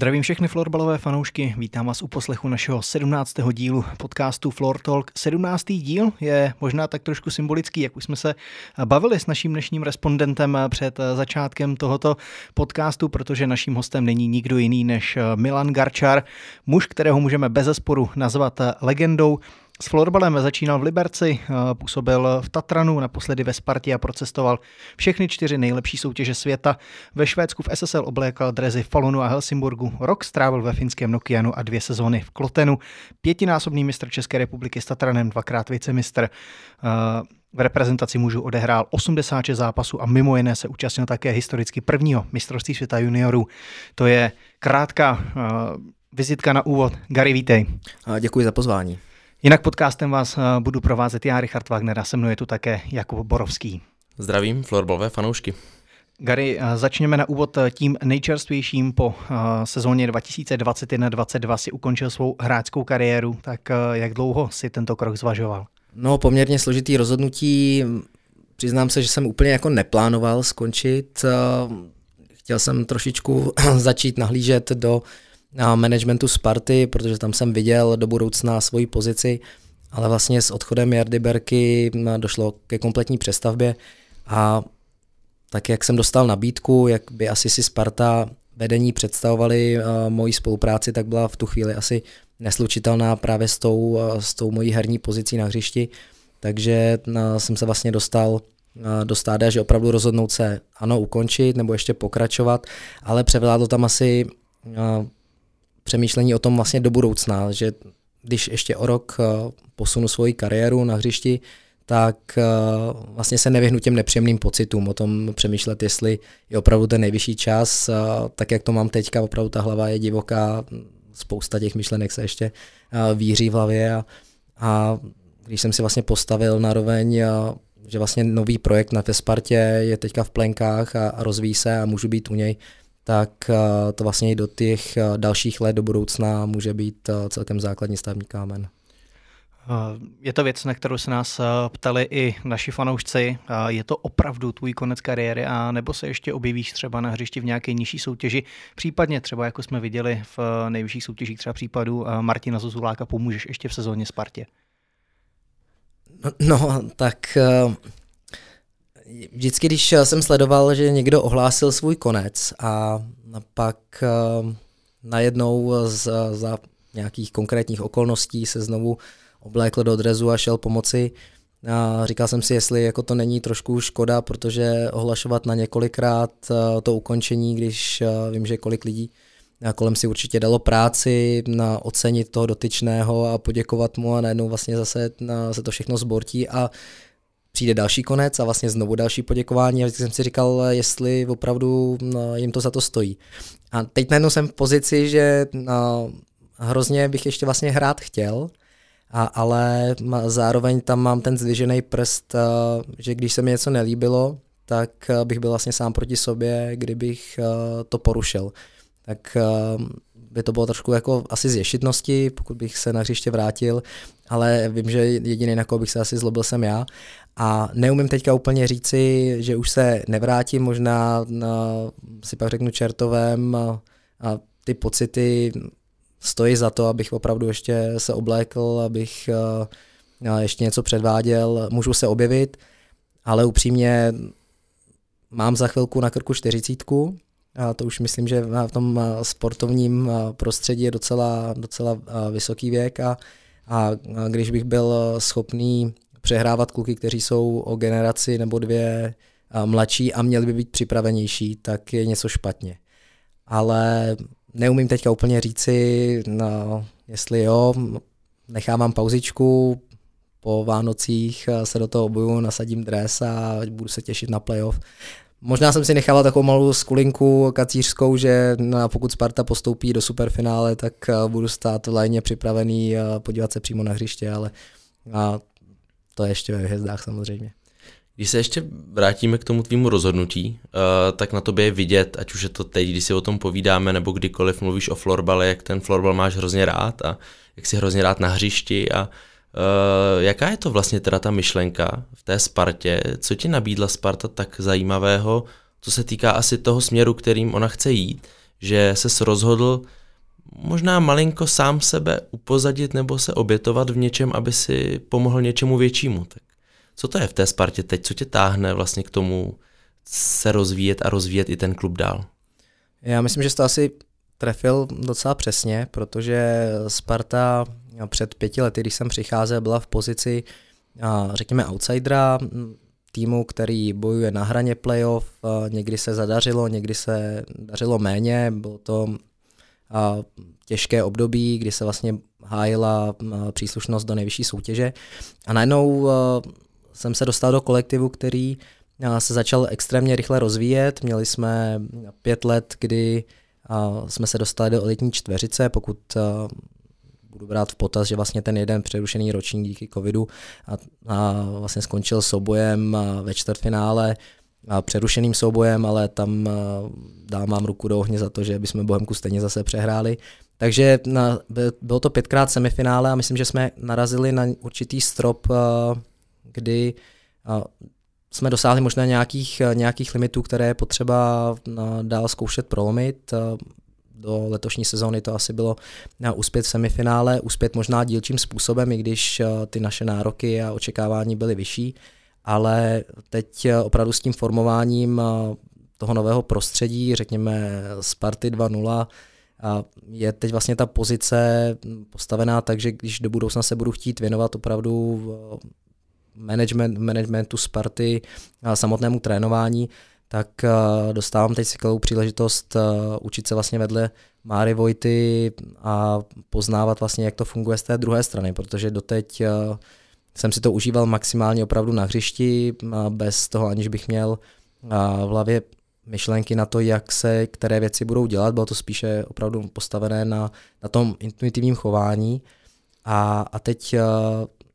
Zdravím všechny florbalové fanoušky, vítám vás u poslechu našeho 17. dílu podcastu Floor Talk. 17. díl je možná tak trošku symbolický, jak už jsme se bavili s naším dnešním respondentem před začátkem tohoto podcastu, protože naším hostem není nikdo jiný než Milan Garčar, muž, kterého můžeme bez zesporu nazvat legendou s florbalem začínal v Liberci, eh, působil v Tatranu, naposledy ve Spartě a procestoval všechny čtyři nejlepší soutěže světa. Ve Švédsku v SSL oblékal drezy Falunu a Helsingborgu, rok strávil ve finském Nokianu a dvě sezóny v Klotenu. Pětinásobný mistr České republiky s Tatranem, dvakrát vicemistr. Eh, v reprezentaci mužů odehrál 86 zápasů a mimo jiné se účastnil také historicky prvního mistrovství světa juniorů. To je krátká eh, vizitka na úvod. Gary, vítej. Děkuji za pozvání. Jinak podcastem vás eh, budu provázet já, Richard Wagner, a se mnou je tu také Jakub Borovský. Zdravím florbalové fanoušky. Gary, eh, začněme na úvod eh, tím nejčerstvějším. Po sezóně 2021-2022 si ukončil svou hráčskou kariéru, tak jak dlouho si tento krok zvažoval? No, poměrně složitý rozhodnutí. Přiznám se, že jsem úplně jako neplánoval skončit. Chtěl jsem trošičku začít nahlížet do managementu Sparty, protože tam jsem viděl do budoucna svoji pozici, ale vlastně s odchodem Jardy Berky došlo ke kompletní přestavbě a tak jak jsem dostal nabídku, jak by asi si Sparta vedení představovali moji spolupráci, tak byla v tu chvíli asi neslučitelná právě s tou, s tou mojí herní pozicí na hřišti, takže jsem se vlastně dostal do stáda, že opravdu rozhodnout se ano ukončit nebo ještě pokračovat, ale převládlo tam asi přemýšlení o tom vlastně do budoucna, že když ještě o rok eh, posunu svoji kariéru na hřišti, tak eh, vlastně se nevyhnu těm nepříjemným pocitům, o tom přemýšlet, jestli je opravdu ten nejvyšší čas, eh, tak jak to mám teďka, opravdu ta hlava je divoká, spousta těch myšlenek se ještě víří v hlavě a, a když jsem si vlastně postavil naroveň, že vlastně nový projekt na Spartě je teďka v plenkách a, a rozvíjí se a můžu být u něj, tak eh, to vlastně i do těch eh, dalších let do budoucna může být eh, celkem základní stavní kámen. Je to věc, na kterou se nás ptali i naši fanoušci. Je to opravdu tvůj konec kariéry a nebo se ještě objevíš třeba na hřišti v nějaké nižší soutěži, případně třeba jako jsme viděli v nejvyšších soutěžích třeba případu Martina Zozuláka pomůžeš ještě v sezóně Spartě? No, no tak vždycky, když jsem sledoval, že někdo ohlásil svůj konec a pak uh, najednou z, za nějakých konkrétních okolností se znovu oblékl do drezu a šel pomoci, a říkal jsem si, jestli jako to není trošku škoda, protože ohlašovat na několikrát to ukončení, když vím, že kolik lidí kolem si určitě dalo práci na ocenit toho dotyčného a poděkovat mu a najednou vlastně zase se to všechno zbortí a přijde další konec a vlastně znovu další poděkování a vždycky jsem si říkal, jestli opravdu no, jim to za to stojí. A teď najednou jsem v pozici, že no, hrozně bych ještě vlastně hrát chtěl, a, ale zároveň tam mám ten zdvižený prst, že když se mi něco nelíbilo, tak bych byl vlastně sám proti sobě, kdybych to porušil. Tak by to bylo trošku jako asi z ješitnosti, pokud bych se na hřiště vrátil, ale vím, že jediný, na koho bych se asi zlobil, jsem já. A neumím teďka úplně říci, že už se nevrátím, možná na, si pak řeknu čertovém a, a ty pocity stojí za to, abych opravdu ještě se oblékl, abych a, ještě něco předváděl. Můžu se objevit, ale upřímně mám za chvilku na krku čtyřicítku, a to už myslím, že v tom sportovním prostředí je docela, docela vysoký věk a, a když bych byl schopný přehrávat kluky, kteří jsou o generaci nebo dvě mladší a měli by být připravenější, tak je něco špatně. Ale neumím teďka úplně říci, no, jestli jo, nechávám pauzičku, po Vánocích se do toho obuju, nasadím dres a budu se těšit na playoff. Možná jsem si nechával takovou malou skulinku kacířskou, že pokud Sparta postoupí do superfinále, tak budu stát v lajně připravený podívat se přímo na hřiště, ale a to je ještě ve hvězdách samozřejmě. Když se ještě vrátíme k tomu tvýmu rozhodnutí, uh, tak na tobě je vidět, ať už je to teď, když si o tom povídáme, nebo kdykoliv mluvíš o florbale, jak ten florbal máš hrozně rád a jak si hrozně rád na hřišti a uh, jaká je to vlastně teda ta myšlenka v té Spartě, co ti nabídla Sparta tak zajímavého, co se týká asi toho směru, kterým ona chce jít, že se rozhodl možná malinko sám sebe upozadit nebo se obětovat v něčem, aby si pomohl něčemu většímu. Tak co to je v té Spartě teď? Co tě táhne vlastně k tomu se rozvíjet a rozvíjet i ten klub dál? Já myslím, že jsi to asi trefil docela přesně, protože Sparta před pěti lety, když jsem přicházel, byla v pozici, řekněme, outsidera, týmu, který bojuje na hraně playoff, někdy se zadařilo, někdy se dařilo méně, bylo to těžké období, kdy se vlastně hájila příslušnost do nejvyšší soutěže a najednou jsem se dostal do kolektivu, který se začal extrémně rychle rozvíjet. Měli jsme pět let, kdy jsme se dostali do elitní čtveřice, pokud budu brát v potaz, že vlastně ten jeden přerušený ročník díky covidu a, a vlastně skončil soubojem ve čtvrtfinále a přerušeným soubojem, ale tam dám vám ruku do ohně za to, že bychom Bohemku stejně zase přehráli. Takže na, bylo to pětkrát semifinále a myslím, že jsme narazili na určitý strop, kdy jsme dosáhli možná nějakých, nějakých limitů, které je potřeba dál zkoušet prolomit do letošní sezóny to asi bylo uspět v semifinále, uspět možná dílčím způsobem, i když eh, ty naše nároky a očekávání byly vyšší, ale teď eh, opravdu s tím formováním eh, toho nového prostředí, řekněme Sparty 2.0, a je teď vlastně ta pozice postavená tak, že když do budoucna se budu chtít věnovat opravdu management, managementu Sparty a samotnému trénování, tak dostávám teď skvělou příležitost učit se vlastně vedle Máry Vojty a poznávat vlastně, jak to funguje z té druhé strany, protože doteď jsem si to užíval maximálně opravdu na hřišti, bez toho, aniž bych měl v hlavě myšlenky na to, jak se které věci budou dělat. Bylo to spíše opravdu postavené na, na tom intuitivním chování. A, a teď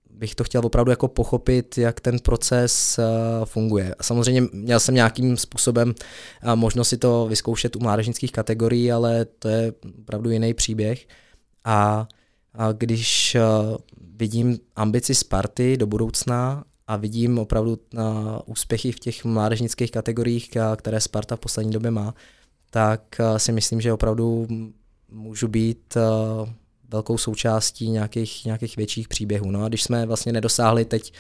bych to chtěl opravdu jako pochopit, jak ten proces funguje. A samozřejmě měl jsem nějakým způsobem možnost si to vyzkoušet u mládežnických kategorií, ale to je opravdu jiný příběh. A když uh, vidím ambici Sparty do budoucna a vidím opravdu uh, úspěchy v těch mládežnických kategoriích, které Sparta v poslední době má, tak si myslím, že opravdu můžu být velkou součástí nějakých, nějakých větších příběhů. No a když jsme vlastně nedosáhli teď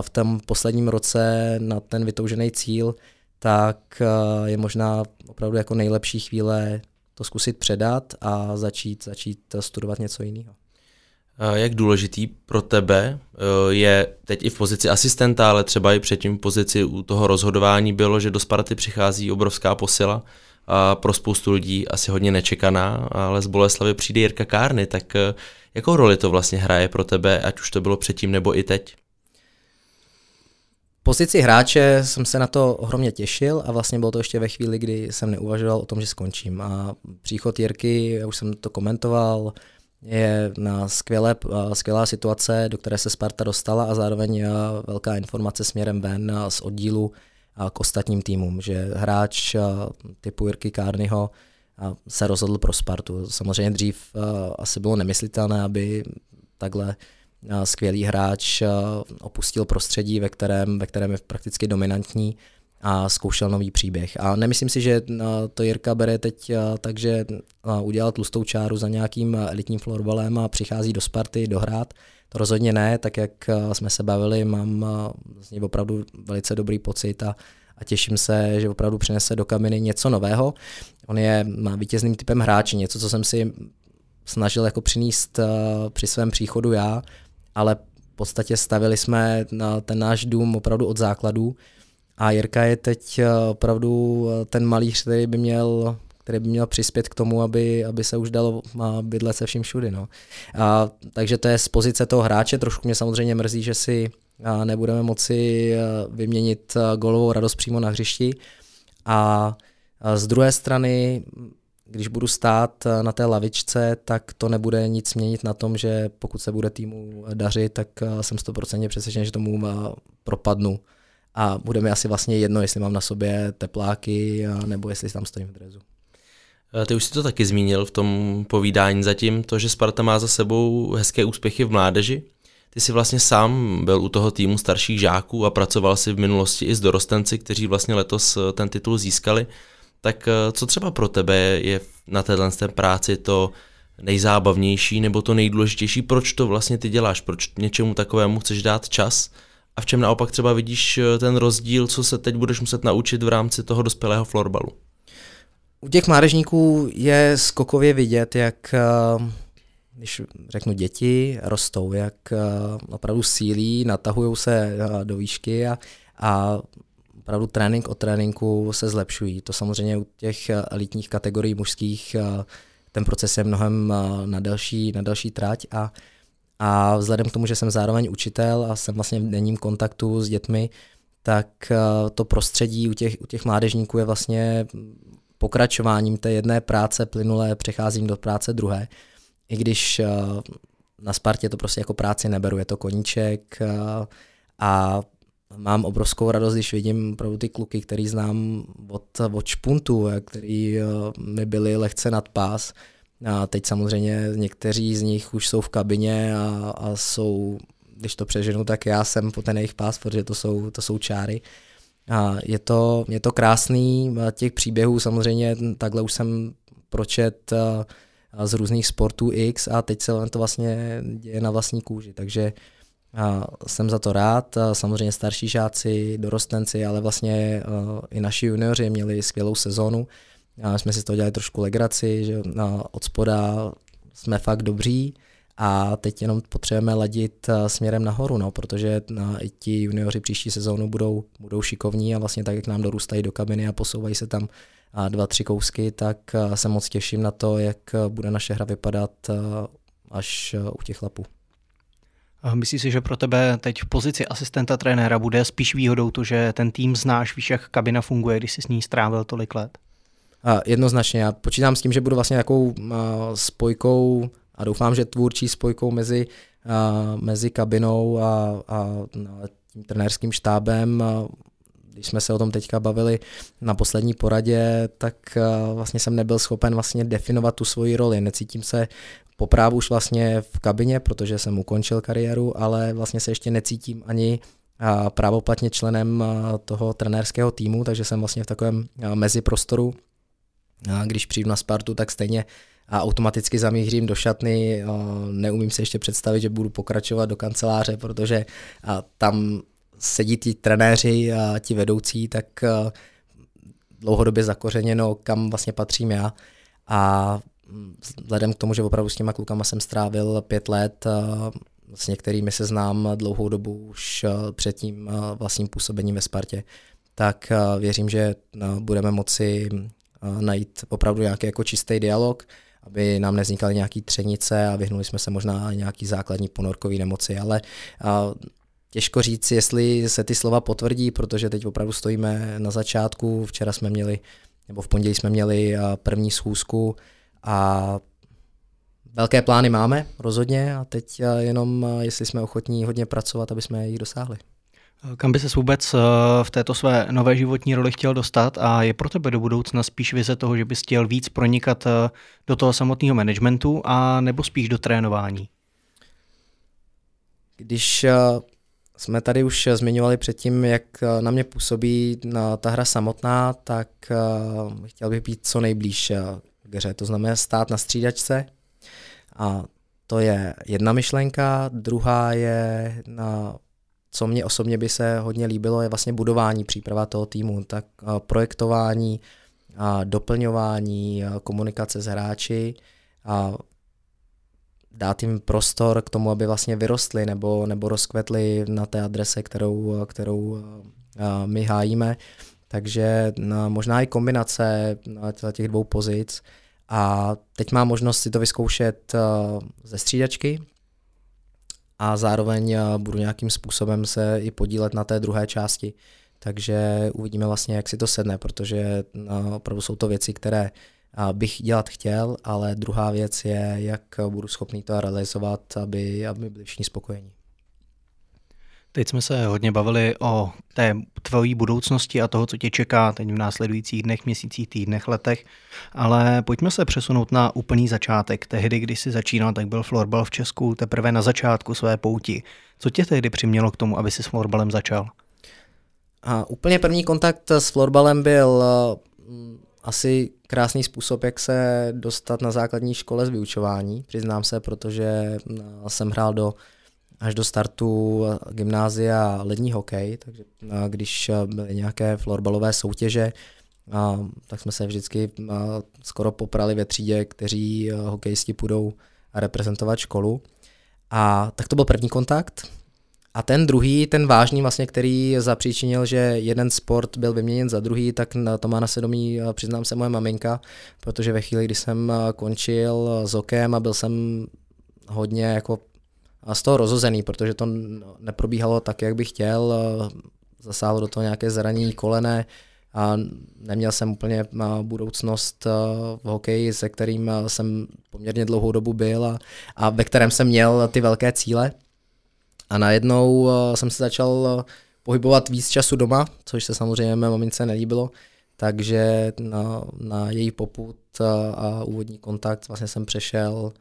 v tom posledním roce na ten vytoužený cíl, tak je možná opravdu jako nejlepší chvíle to zkusit předat a začít, začít studovat něco jiného. Jak důležitý pro tebe je teď i v pozici asistenta, ale třeba i předtím v pozici u toho rozhodování bylo, že do Sparty přichází obrovská posila a pro spoustu lidí asi hodně nečekaná, ale z Boleslavy přijde Jirka Kárny, tak eh, jakou roli to vlastně hraje pro tebe, ať už to bylo předtím nebo i teď? pozici hráče jsem se na to ohromně těšil a vlastně bylo to ještě ve chvíli, kdy jsem neuvažoval o tom, že skončím. A příchod Jirky, já už jsem to komentoval, je na skvělé, skvělá situace, do které se Sparta dostala a zároveň velká informace směrem ven z oddílu k ostatním týmům, že hráč typu Jirky Kárnyho se rozhodl pro Spartu. Samozřejmě dřív asi bylo nemyslitelné, aby takhle skvělý hráč opustil prostředí, ve kterém, ve kterém je prakticky dominantní a zkoušel nový příběh. A nemyslím si, že to Jirka bere teď tak, že udělal tlustou čáru za nějakým elitním florbalem a přichází do Sparty dohrát. To rozhodně ne, tak jak jsme se bavili, mám z něj opravdu velice dobrý pocit a, a těším se, že opravdu přinese do kaminy něco nového. On je má vítězným typem hráče, něco, co jsem si snažil jako přinést při svém příchodu já, ale v podstatě stavili jsme na ten náš dům opravdu od základů a Jirka je teď eh, opravdu eh, ten malíř, který by měl který by měl přispět k tomu, aby, aby se už dalo bydlet se vším všudy. No. A, takže to je z pozice toho hráče. Trošku mě samozřejmě mrzí, že si a nebudeme moci eh, vyměnit golovou radost přímo na hřišti. A, z druhé strany, když budu stát na té lavičce, tak to nebude nic měnit na tom, že pokud se bude týmu dařit, tak jsem 100% přesvědčen, že tomu propadnu a bude mi asi vlastně jedno, jestli mám na sobě tepláky nebo jestli tam stojím v drezu. Eh, ty už si to taky zmínil v tom povídání zatím, to, že Sparta má za sebou hezké úspěchy v mládeži. Ty jsi vlastně sám byl u toho týmu starších žáků a pracoval si v minulosti i s dorostenci, kteří vlastně letos eh, ten titul získali. Tak co třeba pro tebe je na téhle práci to nejzábavnější nebo to nejdůležitější, proč to vlastně ty děláš, proč něčemu takovému chceš dát čas a v čem naopak třeba vidíš ten rozdíl, co se teď budeš muset naučit v rámci toho dospělého florbalu? U těch mládežníků je skokově vidět, jak když řeknu děti, rostou, jak opravdu sílí, natahují se do výšky a, a opravdu trénink od tréninku se zlepšují. To samozřejmě u těch elitních kategorií mužských ten proces je mnohem na další, na další trať a, a vzhledem k tomu, že jsem zároveň učitel a jsem vlastně v denním kontaktu s dětmi, tak to prostředí u těch, u těch mládežníků je vlastně pokračováním té jedné práce plynulé přecházím do práce druhé. I když na Spartě to prostě jako práci neberu, je to koníček a mám obrovskou radost, když vidím opravdu ty kluky, který znám od, od špuntu, který mi byli lehce nad pás. A teď samozřejmě někteří z nich už jsou v kabině a, a jsou, když to přeženu, tak já jsem po ten jejich pás, protože to jsou, to jsou čáry. A je to, je to krásný, těch příběhů samozřejmě takhle už jsem pročet z různých sportů X a teď se to vlastně děje na vlastní kůži, takže a jsem za to rád. Samozřejmě starší žáci, dorostenci, ale vlastně i naši junioři měli skvělou sezonu. A jsme si z toho dělali trošku legraci, že od spoda jsme fakt dobří a teď jenom potřebujeme ladit směrem nahoru, no, protože i ti junioři příští sezónu budou, budou šikovní a vlastně tak, jak nám dorůstají do kabiny a posouvají se tam dva, tři kousky, tak se moc těším na to, jak bude naše hra vypadat až u těch lapů. Myslíš si, že pro tebe teď v pozici asistenta trenéra bude spíš výhodou to, že ten tým znáš, víš, jak kabina funguje, když jsi s ní strávil tolik let? Jednoznačně, já počítám s tím, že budu vlastně nějakou spojkou a doufám, že tvůrčí spojkou mezi, a, mezi kabinou a, a, a tím trenérským štábem. Když jsme se o tom teďka bavili na poslední poradě, tak vlastně jsem nebyl schopen vlastně definovat tu svoji roli. Necítím se poprávu už vlastně v kabině, protože jsem ukončil kariéru, ale vlastně se ještě necítím ani právoplatně členem toho trenérského týmu, takže jsem vlastně v takovém meziprostoru. Když přijdu na Spartu, tak stejně a automaticky zamířím do šatny. Neumím si ještě představit, že budu pokračovat do kanceláře, protože tam sedí ti trenéři a ti vedoucí, tak dlouhodobě zakořeněno, kam vlastně patřím já. A vzhledem k tomu, že opravdu s těma klukama jsem strávil pět let, s některými se znám dlouhou dobu už před tím vlastním působením ve Spartě, tak věřím, že budeme moci najít opravdu nějaký jako čistý dialog, aby nám nevznikaly nějaký třenice a vyhnuli jsme se možná nějaký základní ponorkový nemoci, ale těžko říct, jestli se ty slova potvrdí, protože teď opravdu stojíme na začátku, včera jsme měli, nebo v pondělí jsme měli první schůzku, a velké plány máme rozhodně a teď jenom, jestli jsme ochotní hodně pracovat, aby jsme jich dosáhli. Kam by se vůbec v této své nové životní roli chtěl dostat a je pro tebe do budoucna spíš vize toho, že bys chtěl víc pronikat do toho samotného managementu a nebo spíš do trénování? Když jsme tady už zmiňovali předtím, jak na mě působí ta hra samotná, tak chtěl bych být co nejblíž hře, to znamená stát na střídačce a to je jedna myšlenka, druhá je na co mě osobně by se hodně líbilo, je vlastně budování příprava toho týmu, tak projektování, a doplňování, a komunikace s hráči a dát jim prostor k tomu, aby vlastně vyrostli nebo, nebo rozkvetli na té adrese, kterou, kterou my hájíme. Takže možná i kombinace těch dvou pozic a teď mám možnost si to vyzkoušet eh, ze střídačky a zároveň eh, budu nějakým způsobem se i podílet na té druhé části. Takže uvidíme vlastně, jak si to sedne, protože eh, opravdu jsou to věci, které bych dělat chtěl, ale druhá věc je, jak budu schopný to realizovat, aby, aby byli všichni spokojení. Teď jsme se hodně bavili o té tvojí budoucnosti a toho, co tě čeká teď v následujících dnech, měsících, týdnech, letech, ale pojďme se přesunout na úplný začátek. Tehdy, když jsi začínal, tak byl florbal v Česku teprve na začátku své pouti. Co tě tehdy přimělo k tomu, aby si s florbalem začal? A úplně první kontakt s florbalem byl asi krásný způsob, jak se dostat na základní škole z vyučování, přiznám se, protože jsem hrál do až do startu gymnázia lední hokej, takže když byly nějaké florbalové soutěže, tak jsme se vždycky skoro poprali ve třídě, kteří hokejisti půjdou reprezentovat školu. A tak to byl první kontakt. A ten druhý, ten vážný vlastně, který zapříčinil, že jeden sport byl vyměněn za druhý, tak to má na svědomí, přiznám se, moje maminka, protože ve chvíli, kdy jsem končil s okem a byl jsem hodně jako z toho rozozený, protože to neprobíhalo tak, jak bych chtěl, zasáhlo do toho nějaké zranění kolene, a neměl jsem úplně budoucnost v hokeji, se kterým jsem poměrně dlouhou dobu byl a, a ve kterém jsem měl ty velké cíle. A najednou jsem se začal pohybovat víc času doma, což se samozřejmě mé mamince nelíbilo, takže na, na její poput a úvodní kontakt vlastně jsem přešel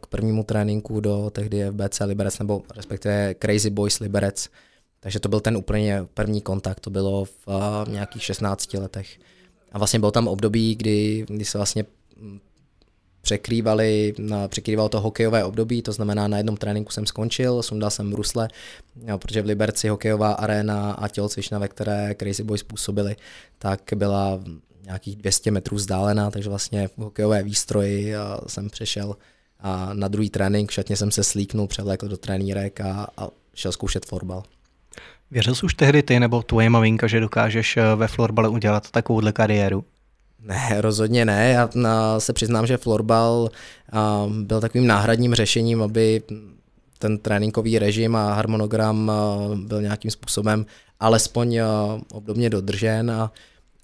k prvnímu tréninku do tehdy FBC Liberec, nebo respektive Crazy Boys Liberec. Takže to byl ten úplně první kontakt, to bylo v nějakých 16 letech. A vlastně byl tam období, kdy, kdy se vlastně hm, překrývali, překrývalo to hokejové období, to znamená na jednom tréninku jsem skončil, sundal jsem brusle, protože v Liberci hokejová arena a tělocvična, ve které Crazy Boys působili, tak byla nějakých 200 metrů vzdálená, takže vlastně v hokejové výstroji jsem přešel a na druhý trénink šatně jsem se slíknul, převlékl do trenírek a, a šel zkoušet florbal. Věřil jsi už tehdy ty nebo tvoje maminka, že dokážeš eh, ve florbale udělat takovouhle kariéru? Ne, rozhodně ne. Já se přiznám, že florbal byl takovým náhradním řešením, aby ten tréninkový režim a harmonogram byl nějakým způsobem alespoň obdobně dodržen a,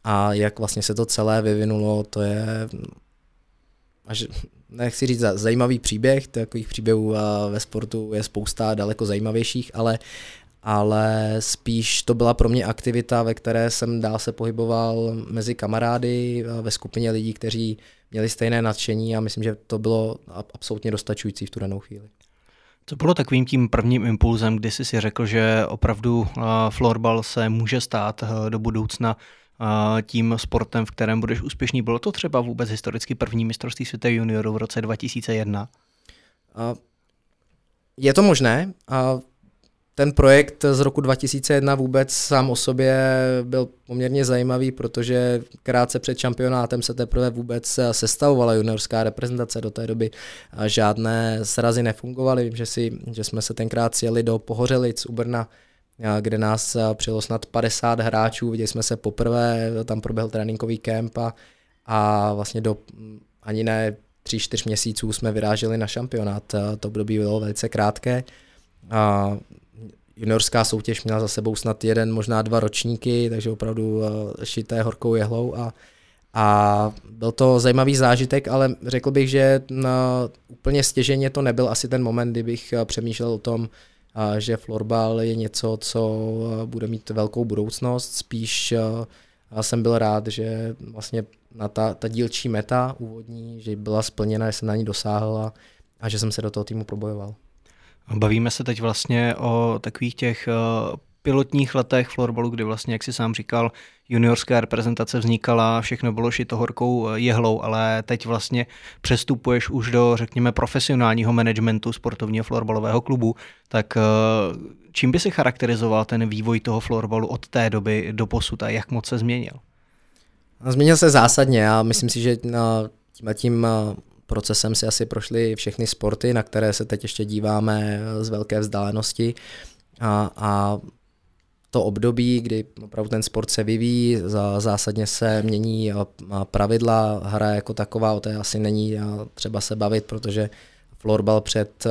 a jak vlastně se to celé vyvinulo, to je až, nechci říct zajímavý příběh, takových příběhů ve sportu je spousta daleko zajímavějších, ale ale spíš to byla pro mě aktivita, ve které jsem dál se pohyboval mezi kamarády ve skupině lidí, kteří měli stejné nadšení a myslím, že to bylo absolutně dostačující v tu danou chvíli. Co bylo takovým tím prvním impulzem, kdy jsi si řekl, že opravdu florbal se může stát do budoucna tím sportem, v kterém budeš úspěšný? Bylo to třeba vůbec historicky první mistrovství světa juniorů v roce 2001? Je to možné. Ten projekt z roku 2001 vůbec sám o sobě byl poměrně zajímavý, protože krátce před šampionátem se teprve vůbec sestavovala juniorská reprezentace. Do té doby žádné srazy nefungovaly. Vím, že, si, že jsme se tenkrát sjeli do Pohořelic u Brna, kde nás přijelo snad 50 hráčů. Viděli jsme se poprvé, tam proběhl tréninkový kemp a, a vlastně do ani ne tři, čtyř měsíců jsme vyráželi na šampionát. To období bylo velice krátké. A juniorská soutěž měla za sebou snad jeden, možná dva ročníky, takže opravdu eh, šité horkou jehlou a, a byl to zajímavý zážitek, ale řekl bych, že na, úplně stěženě to nebyl asi ten moment, kdybych eh, přemýšlel o tom, eh, že florbal je něco, co bude mít velkou budoucnost. Spíš jsem byl rád, že vlastně na ta, ta dílčí meta úvodní, že byla splněna, že jsem na ní dosáhl a, a že jsem se do toho týmu probojoval. Bavíme se teď vlastně o takových těch eh, pilotních letech florbalu, kdy vlastně, jak si sám říkal, juniorská reprezentace vznikala, všechno bylo šito horkou eh, jehlou, ale teď vlastně přestupuješ už do, řekněme, profesionálního managementu sportovního florbalového klubu, tak eh, čím by si charakterizoval ten vývoj toho florbalu od té doby do posud a jak moc se změnil? Změnil se zásadně a myslím si, že tím, tím procesem si asi prošly všechny sporty, na které se teď ještě díváme z velké vzdálenosti. A, a to období, kdy opravdu ten sport se vyvíjí, zásadně se mění pravidla, hra jako taková, o té asi není třeba se bavit, protože florbal před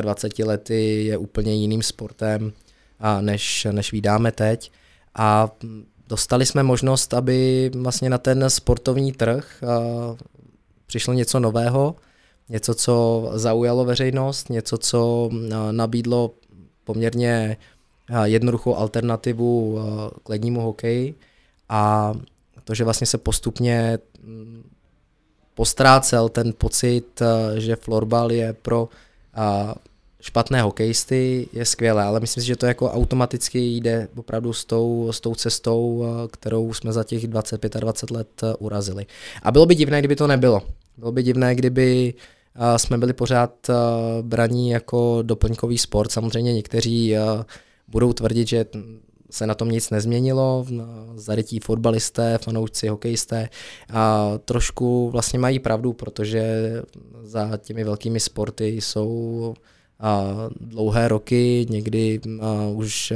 25 lety je úplně jiným sportem, než, než vydáme teď. A dostali jsme možnost, aby vlastně na ten sportovní trh přišlo něco nového, něco, co zaujalo veřejnost, něco, co nabídlo poměrně jednoduchou alternativu k lednímu hokeji a to, že vlastně se postupně mm, postrácel ten pocit, že florbal je pro špatné hokejisty, je skvělé, ale myslím si, že to jako automaticky jde opravdu s tou, s tou cestou, kterou jsme za těch 25 a 20 let urazili. A bylo by divné, kdyby to nebylo. Bylo by divné, kdyby jsme byli pořád braní jako doplňkový sport. Samozřejmě někteří budou tvrdit, že se na tom nic nezměnilo, zarytí fotbalisté, fanoušci, hokejisté a trošku vlastně mají pravdu, protože za těmi velkými sporty jsou a dlouhé roky, někdy a už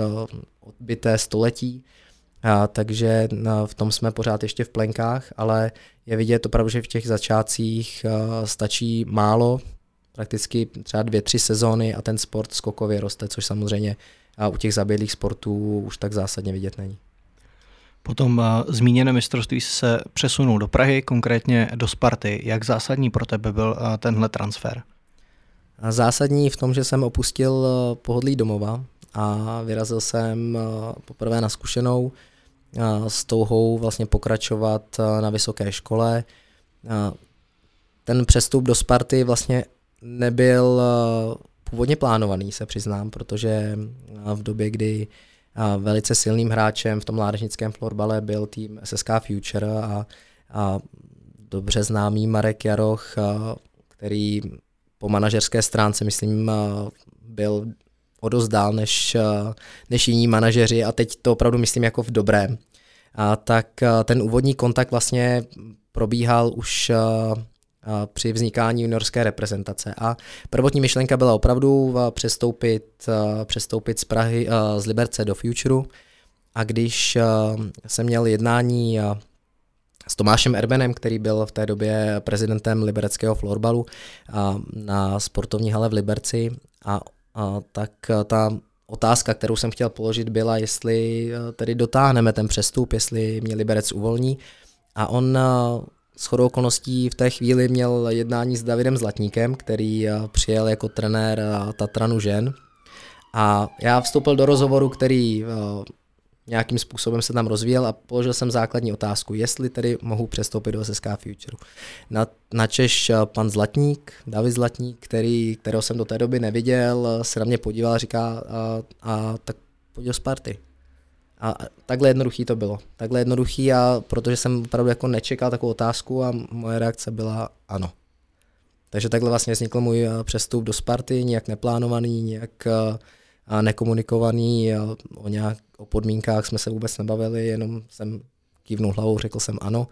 odbité století, a takže v tom jsme pořád ještě v plenkách, ale je vidět opravdu, že v těch začátcích stačí málo, prakticky třeba dvě, tři sezóny a ten sport skokově roste, což samozřejmě a u těch zaběhlých sportů už tak zásadně vidět není. Potom uh, zmíněné mistrovství se přesunul do Prahy, konkrétně do Sparty. Jak zásadní pro tebe byl uh, tenhle transfer? Zásadní v tom, že jsem opustil uh, pohodlí domova a vyrazil jsem poprvé na zkušenou s touhou vlastně pokračovat na vysoké škole. Ten přestup do Sparty vlastně nebyl původně plánovaný, se přiznám, protože v době, kdy velice silným hráčem v tom mládežnickém florbale byl tým SSK Future a, a dobře známý Marek Jaroch, který po manažerské stránce, myslím, byl o dost dál než, než jiní manažeři a teď to opravdu myslím jako v dobrém. A tak ten úvodní kontakt vlastně probíhal už při vznikání juniorské reprezentace. A prvotní myšlenka byla opravdu přestoupit, přestoupit z Prahy, z Liberce do Futureu. A když jsem měl jednání s Tomášem Erbenem, který byl v té době prezidentem libereckého florbalu na sportovní hale v Liberci, a, a tak ta otázka, kterou jsem chtěl položit, byla, jestli tedy dotáhneme ten přestup, jestli mě Liberec uvolní. A on s chodou okolností v té chvíli měl jednání s Davidem Zlatníkem, který eh, přijel jako trenér eh, Tatranu žen. A já vstoupil do rozhovoru, který eh, nějakým způsobem se tam rozvíjel a položil jsem základní otázku, jestli tedy mohu přestoupit do SSK Future. Na, na Češ pan Zlatník, David Zlatník, který, kterého jsem do té doby neviděl, se na mě podíval a říká, a, a tak pojď do Sparty. A takhle jednoduchý to bylo. Takhle jednoduchý a protože jsem opravdu jako nečekal takovou otázku a moje reakce byla ano. Takže takhle vlastně vznikl můj eh, přestup do Sparty, nějak neplánovaný, nějak eh, nekomunikovaný, o, nějak, o podmínkách jsme se vůbec nebavili, jenom jsem kývnul hlavou, řekl jsem ano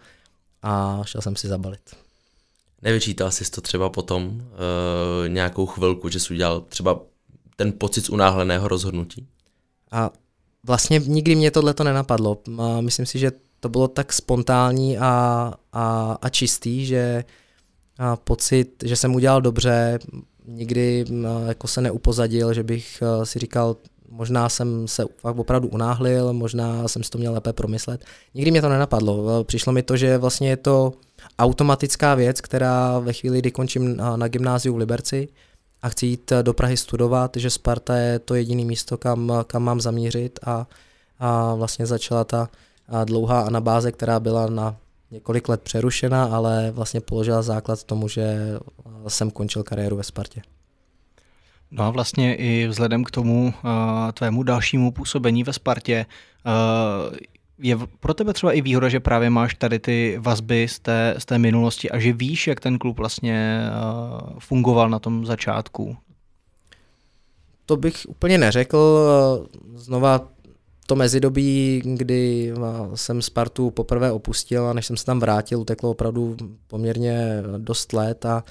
a šel jsem si zabalit. Nevyčítal jsi to třeba potom uh, nějakou chvilku, že jsi udělal třeba ten pocit z unáhleného rozhodnutí? A vlastně nikdy mě tohle to nenapadlo. Myslím si, že to bylo tak spontánní a, a, a čistý, že a pocit, že jsem udělal dobře, nikdy jako se neupozadil, že bych si říkal, možná jsem se fakt opravdu unáhlil, možná jsem si to měl lépe promyslet. Nikdy mě to nenapadlo. Přišlo mi to, že vlastně je to automatická věc, která ve chvíli, kdy končím na, na gymnáziu v Liberci, a chci jít eh, do Prahy studovat, že Sparta je to jediné místo, kam, kam mám zamířit a, a vlastně začala ta dlouhá anabáze, která byla na několik let přerušena, ale vlastně položila základ tomu, že eh, jsem končil kariéru ve Spartě. No a vlastně i vzhledem k tomu uh, tvému dalšímu působení ve Spartě, uh, je pro tebe třeba i výhoda, že právě máš tady ty vazby z té, z té minulosti a že víš, jak ten klub vlastně uh, fungoval na tom začátku? To bych úplně neřekl. Znova to mezidobí, kdy jsem Spartu poprvé opustil a než jsem se tam vrátil, uteklo opravdu poměrně dost let a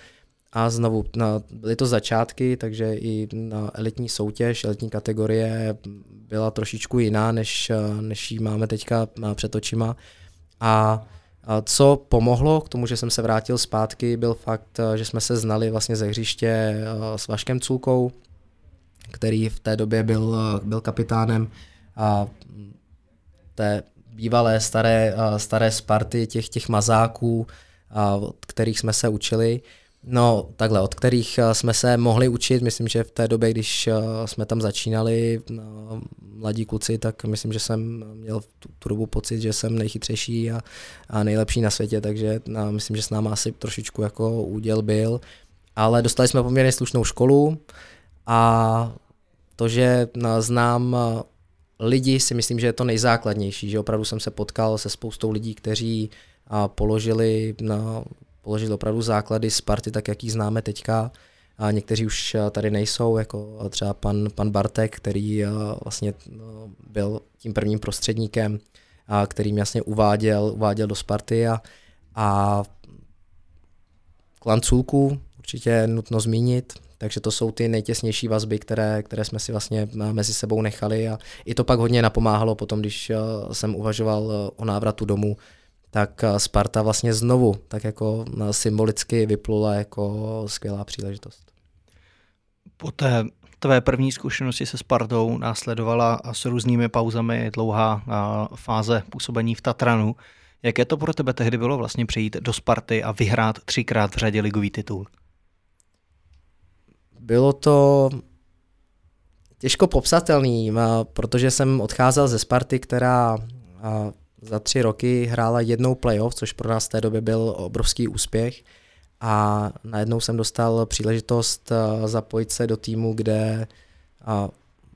a znovu, na, byly to začátky, takže i na elitní soutěž, elitní kategorie byla trošičku jiná, než, než ji máme teďka před očima. A, co pomohlo k tomu, že jsem se vrátil zpátky, byl fakt, že jsme se znali vlastně ze hřiště s Vaškem Culkou, který v té době byl, byl kapitánem a té bývalé staré, staré Sparty, těch, těch mazáků, od kterých jsme se učili. No takhle, od kterých eh, jsme se mohli učit, myslím, že v té době, když eh, jsme tam začínali, eh, mladí kluci, tak myslím, že jsem měl tu, tu dobu pocit, že jsem nejchytřejší a, a nejlepší na světě, takže a myslím, že s náma asi trošičku jako úděl byl. Ale dostali jsme poměrně slušnou školu a to, že znám lidi, si myslím, že je to nejzákladnější, že opravdu jsem se potkal se spoustou lidí, kteří položili, na, položili opravdu základy Sparty, tak jak ji známe teďka, a někteří už tady nejsou, jako třeba pan, pan Bartek, který vlastně no, byl tím prvním prostředníkem, kterým jasně uváděl, uváděl do Sparty a, a Klanculku určitě nutno zmínit, takže to jsou ty nejtěsnější vazby, které, které jsme si vlastně mezi sebou nechali a i to pak hodně napomáhalo potom, když jsem uvažoval o návratu domů, tak Sparta vlastně znovu tak jako symbolicky vyplula jako skvělá příležitost. Po té tvé první zkušenosti se Spartou následovala s různými pauzami dlouhá fáze působení v Tatranu. Jaké to pro tebe tehdy bylo vlastně přejít do Sparty a vyhrát třikrát v řadě ligový titul? Bylo to těžko popsatelný, protože jsem odcházel ze Sparty, která za tři roky hrála jednou playoff, což pro nás v té době byl obrovský úspěch. A najednou jsem dostal příležitost zapojit se do týmu, kde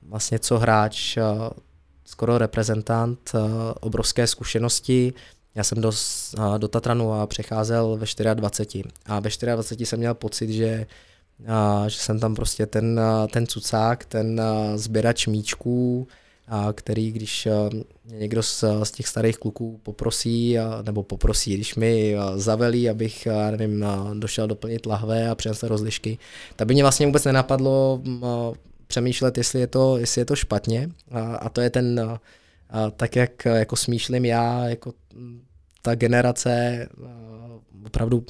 vlastně co hráč, skoro reprezentant, obrovské zkušenosti. Já jsem do, do Tatranu a přecházel ve 24. A ve 24 jsem měl pocit, že a, že jsem tam prostě ten, ten cucák, ten sběrač míčků, a který, když mě někdo z, z těch starých kluků poprosí, a, nebo poprosí, když mi zavelí, abych, nevím, došel doplnit lahve a přinesl rozlišky, tak by mě vlastně vůbec nenapadlo přemýšlet, jestli je to, jestli je to špatně. A, a to je ten, a, tak jak jako smýšlím já, jako ta generace opravdu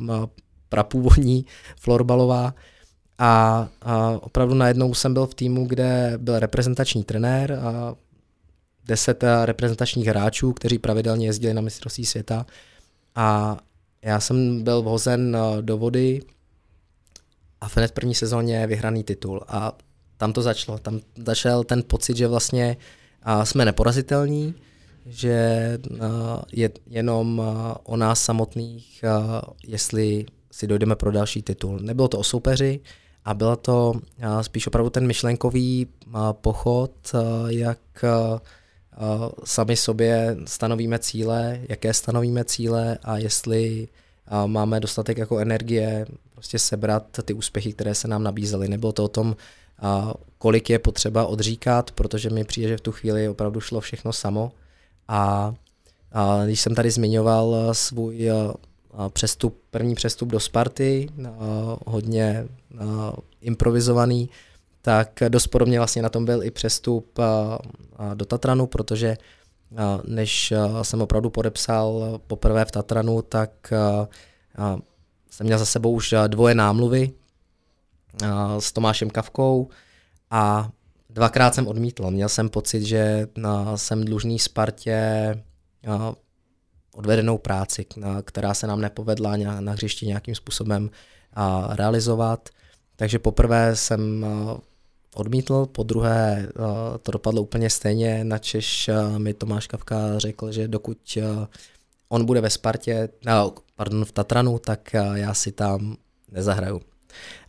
prapůvodní florbalová, a, a opravdu najednou jsem byl v týmu, kde byl reprezentační trenér a deset reprezentačních hráčů, kteří pravidelně jezdili na mistrovství světa. A já jsem byl vhozen do vody a v hned první sezóně vyhraný titul. A tam to začalo. Tam začal ten pocit, že vlastně jsme neporazitelní, že je jenom o nás samotných, jestli si dojdeme pro další titul. Nebylo to o soupeři, a bylo to spíš opravdu ten myšlenkový pochod, jak sami sobě stanovíme cíle, jaké stanovíme cíle a jestli máme dostatek jako energie prostě sebrat ty úspěchy, které se nám nabízely. Nebylo to o tom, kolik je potřeba odříkat, protože mi přijde, že v tu chvíli opravdu šlo všechno samo. A, a když jsem tady zmiňoval svůj přestup, první přestup do Sparty, hodně improvizovaný, tak dost podobně vlastně na tom byl i přestup do Tatranu, protože než jsem opravdu podepsal poprvé v Tatranu, tak jsem měl za sebou už dvoje námluvy s Tomášem Kavkou a dvakrát jsem odmítl. Měl jsem pocit, že jsem dlužný Spartě odvedenou práci, která se nám nepovedla na hřišti nějakým způsobem realizovat. Takže poprvé jsem odmítl, po druhé to dopadlo úplně stejně, načež mi Tomáš Kavka řekl, že dokud on bude ve Spartě, no, pardon, v Tatranu, tak já si tam nezahraju.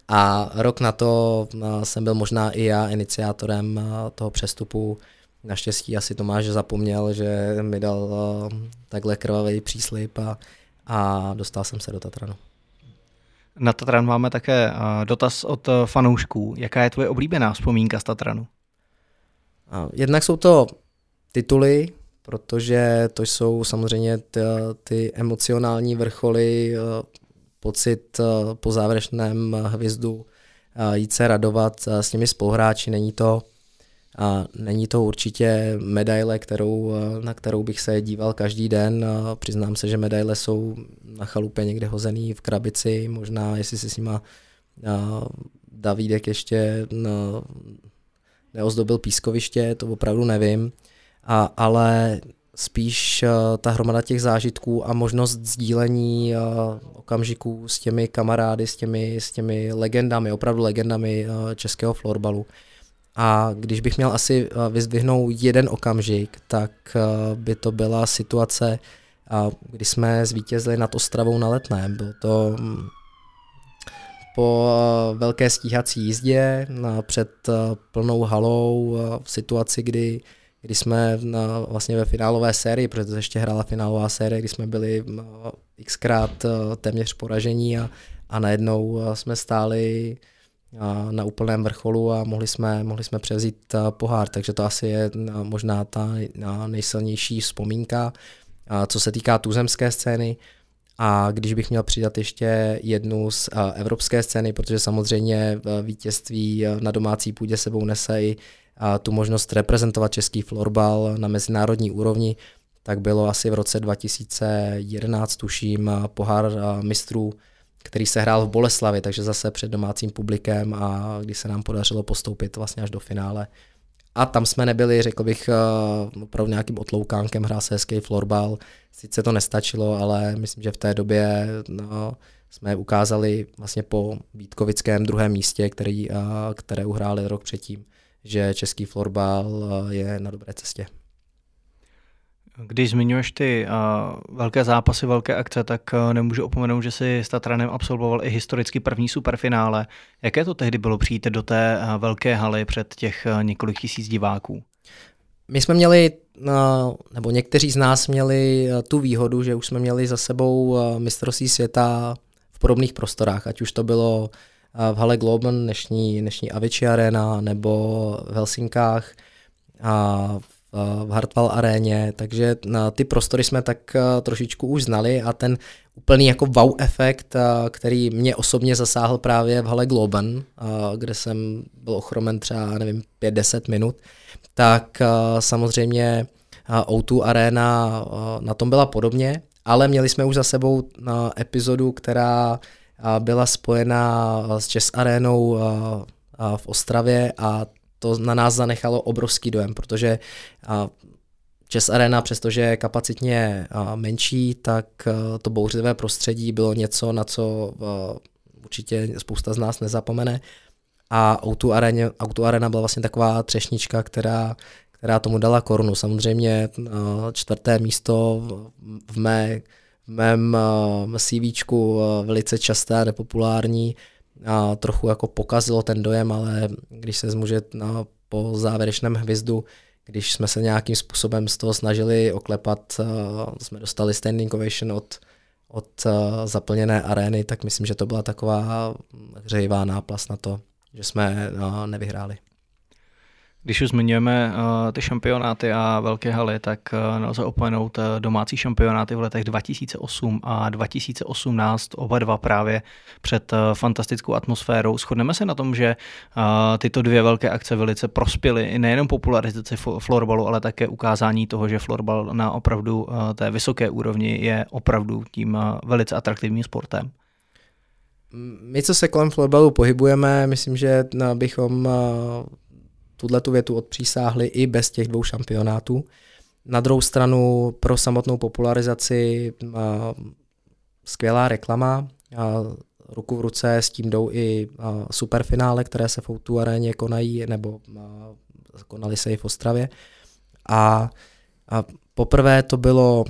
A rok na to jsem byl možná i já iniciátorem toho přestupu Naštěstí asi Tomáš zapomněl, že mi dal takhle krvavý příslip a, a dostal jsem se do Tatranu. Na Tatran máme také uh, dotaz od uh, fanoušků. Jaká je tvoje oblíbená vzpomínka z Tatranu? Jednak jsou to tituly, protože to jsou samozřejmě ty, ty emocionální vrcholy, pocit po závěrečném hvězdu jít se radovat s těmi spoluhráči. Není to a není to určitě medaile, kterou, na kterou bych se díval každý den. A přiznám se, že medaile jsou na chalupě někde hozený v krabici, možná jestli si s nima Davídek ještě neozdobil pískoviště, to opravdu nevím. A, ale spíš ta hromada těch zážitků a možnost sdílení okamžiků s těmi kamarády, s těmi, s těmi legendami, opravdu legendami českého florbalu. A když bych měl asi eh, vyzdvihnout jeden okamžik, tak eh, by to byla situace, kdy jsme zvítězili nad Ostravou na Letném. Byl to, mm, po velké stíhací jízdě před plnou halou v situaci, kdy, kdy jsme vlastně ve finálové sérii, protože to ještě hrála finálová série, kdy jsme byli xkrát téměř poražení a, a najednou jsme stáli na úplném vrcholu a mohli jsme, mohli jsme převzít pohár, takže to asi je možná ta nejsilnější vzpomínka. Co se týká tuzemské scény, a když bych měl přidat ještě jednu z evropské scény, protože samozřejmě vítězství na domácí půdě sebou nese i tu možnost reprezentovat český florbal na mezinárodní úrovni, tak bylo asi v roce 2011, tuším, pohár mistrů který se hrál v Boleslavi, takže zase před domácím publikem a kdy se nám podařilo postoupit vlastně až do finále. A tam jsme nebyli, řekl bych, eh, opravdu nějakým otloukánkem, hrál se hezký florbal. Sice to nestačilo, ale myslím, že v té době no, jsme ukázali vlastně po Vítkovickém druhém místě, který, eh, které uhráli rok předtím, že český florbal eh, je na dobré cestě. Když zmiňuješ ty uh, velké zápasy, velké akce, tak uh, nemůžu opomenout, že si s Tatranem absolvoval i historicky první superfinále. Jaké to tehdy bylo přijít do té uh, velké haly před těch uh, několik tisíc diváků? My jsme měli, nebo někteří z nás měli tu výhodu, že už jsme měli za sebou mistrovství světa v podobných prostorách, ať už to bylo v hale Globen, dnešní, dnešní Avicii Arena, nebo v Helsinkách, a v Hartwall aréně, takže ty prostory jsme tak eh, trošičku už znali a ten úplný jako wow efekt, eh, který mě osobně zasáhl právě v hale Globen, eh, kde jsem byl ochromen třeba, nevím, 5-10 minut, tak samozřejmě O2 Arena na tom byla podobně, ale měli jsme už za sebou epizodu, která byla spojená s Chess Arenou v Ostravě a to na nás zanechalo obrovský dojem, protože Chess Arena, přestože je kapacitně menší, tak to bouřlivé prostředí bylo něco, na co určitě spousta z nás nezapomene. A Auto Arena, Auto Arena byla vlastně taková třešnička, která, která tomu dala korunu. Samozřejmě čtvrté místo v, mé, v mém CVčku velice časté, nepopulární, a trochu jako pokazilo ten dojem, ale když se zmůže na, po závěrečném hvizdu, když jsme se nějakým způsobem z toho snažili oklepat, uh, jsme dostali standing ovation od, od uh, zaplněné arény, tak myslím, že to byla taková hřejivá náplast na to, že jsme uh, nevyhráli. Když už zmiňujeme uh, ty šampionáty a velké haly, tak uh, nelze opomenout uh, domácí šampionáty v letech 2008 a 2018, oba dva právě před uh, fantastickou atmosférou. Shodneme se na tom, že uh, tyto dvě velké akce velice prospěly nejenom popularizaci florbalu, ale také ukázání toho, že florbal na opravdu uh, té vysoké úrovni je opravdu tím uh, velice atraktivním sportem. My, co se kolem florbalu pohybujeme, myslím, že bychom tuhle tu větu odpřísáhli i bez těch dvou šampionátů. Na druhou stranu pro samotnou popularizaci skvělá reklama, ruku v ruce s tím jdou i superfinále, které se v Outu aréně konají, nebo konaly se i v Ostravě. A, a poprvé to bylo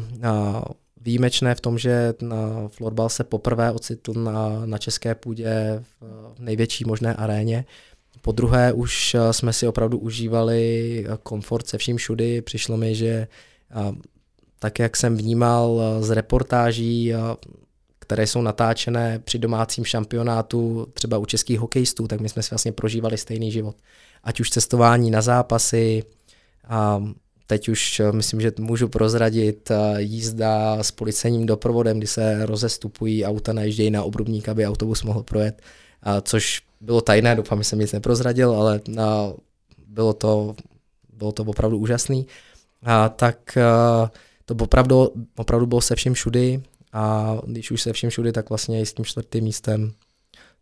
výjimečné v tom, že na florbal se poprvé ocitl na, na české půdě v největší možné aréně. Po druhé už eh, jsme si opravdu užívali eh, komfort se vším všudy. Přišlo mi, že eh, tak, jak jsem vnímal z reportáží, které jsou natáčené při domácím šampionátu, třeba u českých hokejistů, tak my jsme si vlastně prožívali stejný život. Ať už cestování na zápasy, a teď už myslím, že můžu prozradit jízda s policejním doprovodem, kdy se rozestupují auta, najíždějí na obrubník, aby autobus mohl projet, což bylo tajné, doufám, že jsem nic neprozradil, ale a, bylo, to, bylo to opravdu úžasný. A, tak a, to opravdu, opravdu bylo se vším všudy a když už se vším všudy, tak vlastně i s tím čtvrtým místem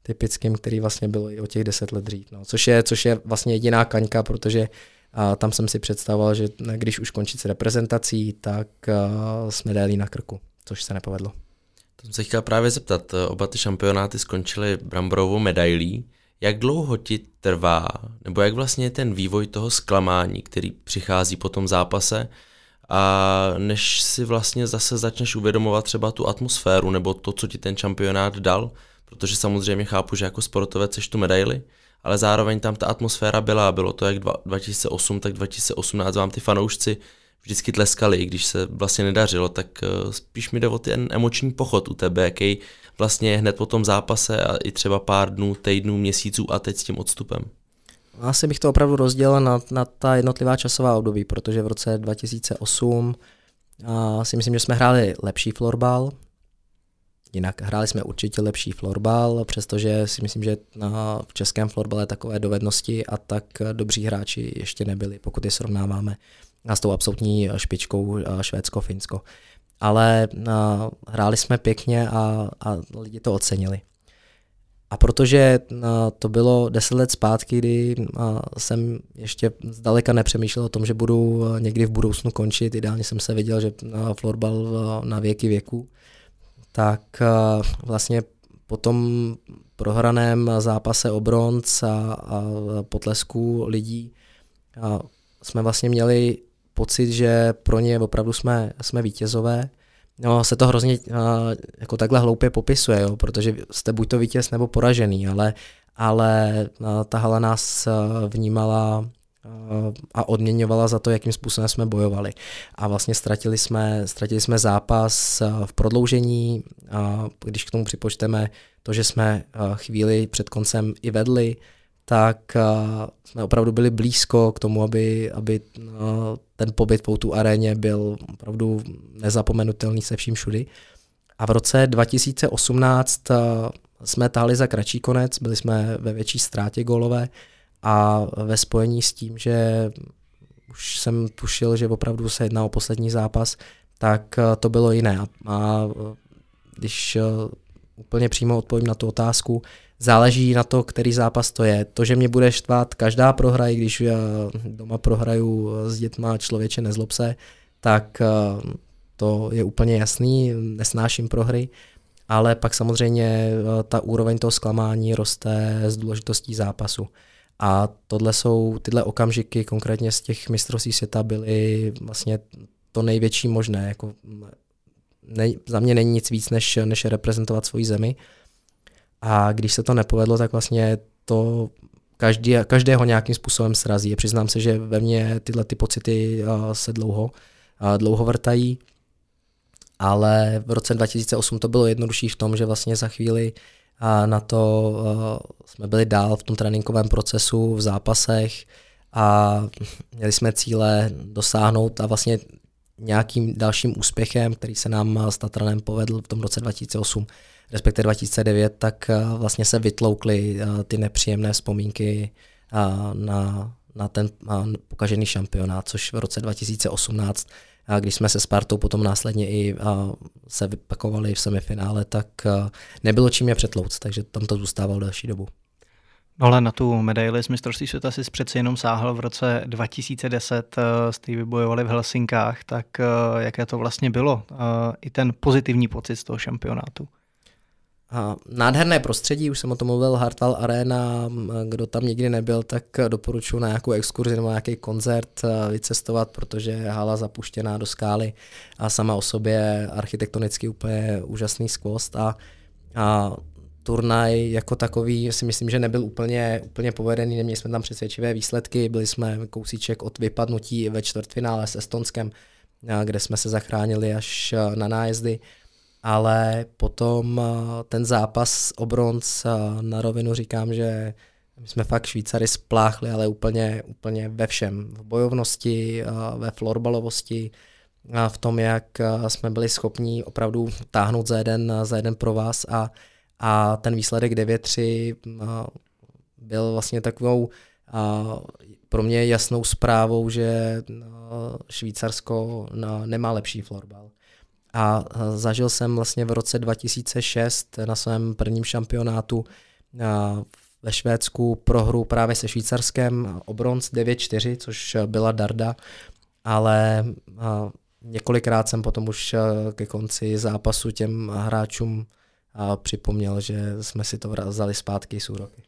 typickým, který vlastně byl i o těch deset let dřív. No. Což, je, což je vlastně jediná kaňka, protože a tam jsem si představoval, že když už končit s reprezentací, tak a, jsme dali na krku, což se nepovedlo. To jsem se chtěl právě zeptat. Oba ty šampionáty skončily bramborovou medailí. Jak dlouho ti trvá, nebo jak vlastně je ten vývoj toho zklamání, který přichází po tom zápase, a než si vlastně zase začneš uvědomovat třeba tu atmosféru nebo to, co ti ten šampionát dal, protože samozřejmě chápu, že jako sportovec seš tu medaily, ale zároveň tam ta atmosféra byla, bylo to jak 2008, tak 2018 vám ty fanoušci vždycky tleskali, když se vlastně nedařilo, tak eh, spíš mi jde o ten emoční pochod u tebe, jaký vlastně hned po tom zápase a i třeba pár dnů, týdnů, měsíců a teď s tím odstupem. Asi bych to opravdu rozdělil na, na ta jednotlivá časová období, protože v roce 2008 a si myslím, že jsme hráli lepší florbal, Jinak hráli jsme určitě lepší florbal, přestože si myslím, že na, v českém florbale takové dovednosti a tak dobří hráči ještě nebyli, pokud je srovnáváme s tou absolutní špičkou Švédsko-Finsko. Ale a, hráli jsme pěkně a, a lidi to ocenili. A protože to bylo deset let zpátky, kdy jsem ještě zdaleka nepřemýšlel o tom, že budu někdy v budoucnu končit, ideálně jsem se viděl, že florbal na věky věku, tak vlastně po tom prohraném zápase o bronz a, a potlesku lidí a jsme vlastně měli pocit, že pro ně opravdu jsme, jsme vítězové. No, se to hrozně uh, jako takhle hloupě popisuje, jo, protože jste buď to vítěz nebo poražený, ale, ale uh, ta hala nás uh, vnímala a odměňovala za to, jakým způsobem jsme bojovali. A vlastně ztratili jsme, ztratili jsme zápas uh, v prodloužení, když k tomu připočteme to, že jsme uh, chvíli před koncem i vedli, tak uh, jsme opravdu byli blízko k tomu, aby, aby ten pobyt po tu aréně byl opravdu nezapomenutelný se vším všudy. A v roce 2018 uh, jsme táhli za kratší konec, byli jsme ve větší ztrátě golové a ve spojení s tím, že už jsem tušil, že opravdu se jedná o poslední zápas, tak uh, to bylo jiné. A, když uh, úplně přímo odpovím na tu otázku, záleží na to, který zápas to je. To, že mě bude štvát každá prohra, i když já doma prohraju s dětma člověče nezlob se, tak eh, to je úplně jasný, nesnáším prohry, ale pak samozřejmě eh, ta úroveň toho zklamání roste z důležitostí zápasu. A tohle jsou, tyhle okamžiky konkrétně z těch mistrovství světa byly vlastně to největší možné. Jako, ne, za mě není nic víc, než, než reprezentovat svoji zemi. A když se to nepovedlo, tak vlastně to každý, každého nějakým způsobem srazí. Přiznám se, že ve mně tyhle ty pocity se dlouho, dlouho vrtají, ale v roce 2008 to bylo jednodušší v tom, že vlastně za chvíli na to jsme byli dál v tom tréninkovém procesu, v zápasech a měli jsme cíle dosáhnout a vlastně nějakým dalším úspěchem, který se nám s Tatranem povedl v tom roce 2008, respektive 2009, tak eh, vlastně se vytloukly eh, ty nepříjemné vzpomínky eh, na, na ten pokažený šampionát, což v roce 2018, když jsme se Spartou potom následně i se vypakovali v semifinále, tak nebylo čím je přetlouct, takže tam to zůstávalo další dobu. No ale na tu medaili z mistrovství světa si přeci jenom sáhl v roce 2010, jste vybojovali v Helsinkách, tak jaké to vlastně bylo? I ten pozitivní pocit z toho šampionátu. A nádherné prostředí, už jsem o tom mluvil, Hartwall Arena, kdo tam nikdy nebyl, tak doporučuji na nějakou exkurzi nebo nějaký koncert vycestovat, protože je hala zapuštěná do skály a sama o sobě architektonicky úplně úžasný skvost. A, a turnaj jako takový si myslím, že nebyl úplně, úplně povedený, neměli jsme tam přesvědčivé výsledky, byli jsme kousíček od vypadnutí ve čtvrtfinále s Estonskem, kde jsme se zachránili až na nájezdy ale potom eh, ten zápas o bronz eh, na rovinu říkám, že my jsme fakt Švýcary spláchli, ale úplně, úplně ve všem. V bojovnosti, eh, ve florbalovosti, v tom, jak jsme byli schopni opravdu táhnout za jeden, za jeden pro vás a, a ten výsledek 9-3 byl vlastně takovou pro mě jasnou zprávou, že Švýcarsko nemá lepší florbal. A zažil jsem vlastně v roce 2006 na svém prvním šampionátu ve Švédsku prohru právě se Švýcarskem o bronz 9-4, což byla darda, ale několikrát jsem potom už ke konci zápasu těm hráčům připomněl, že jsme si to vzali zpátky z úroky.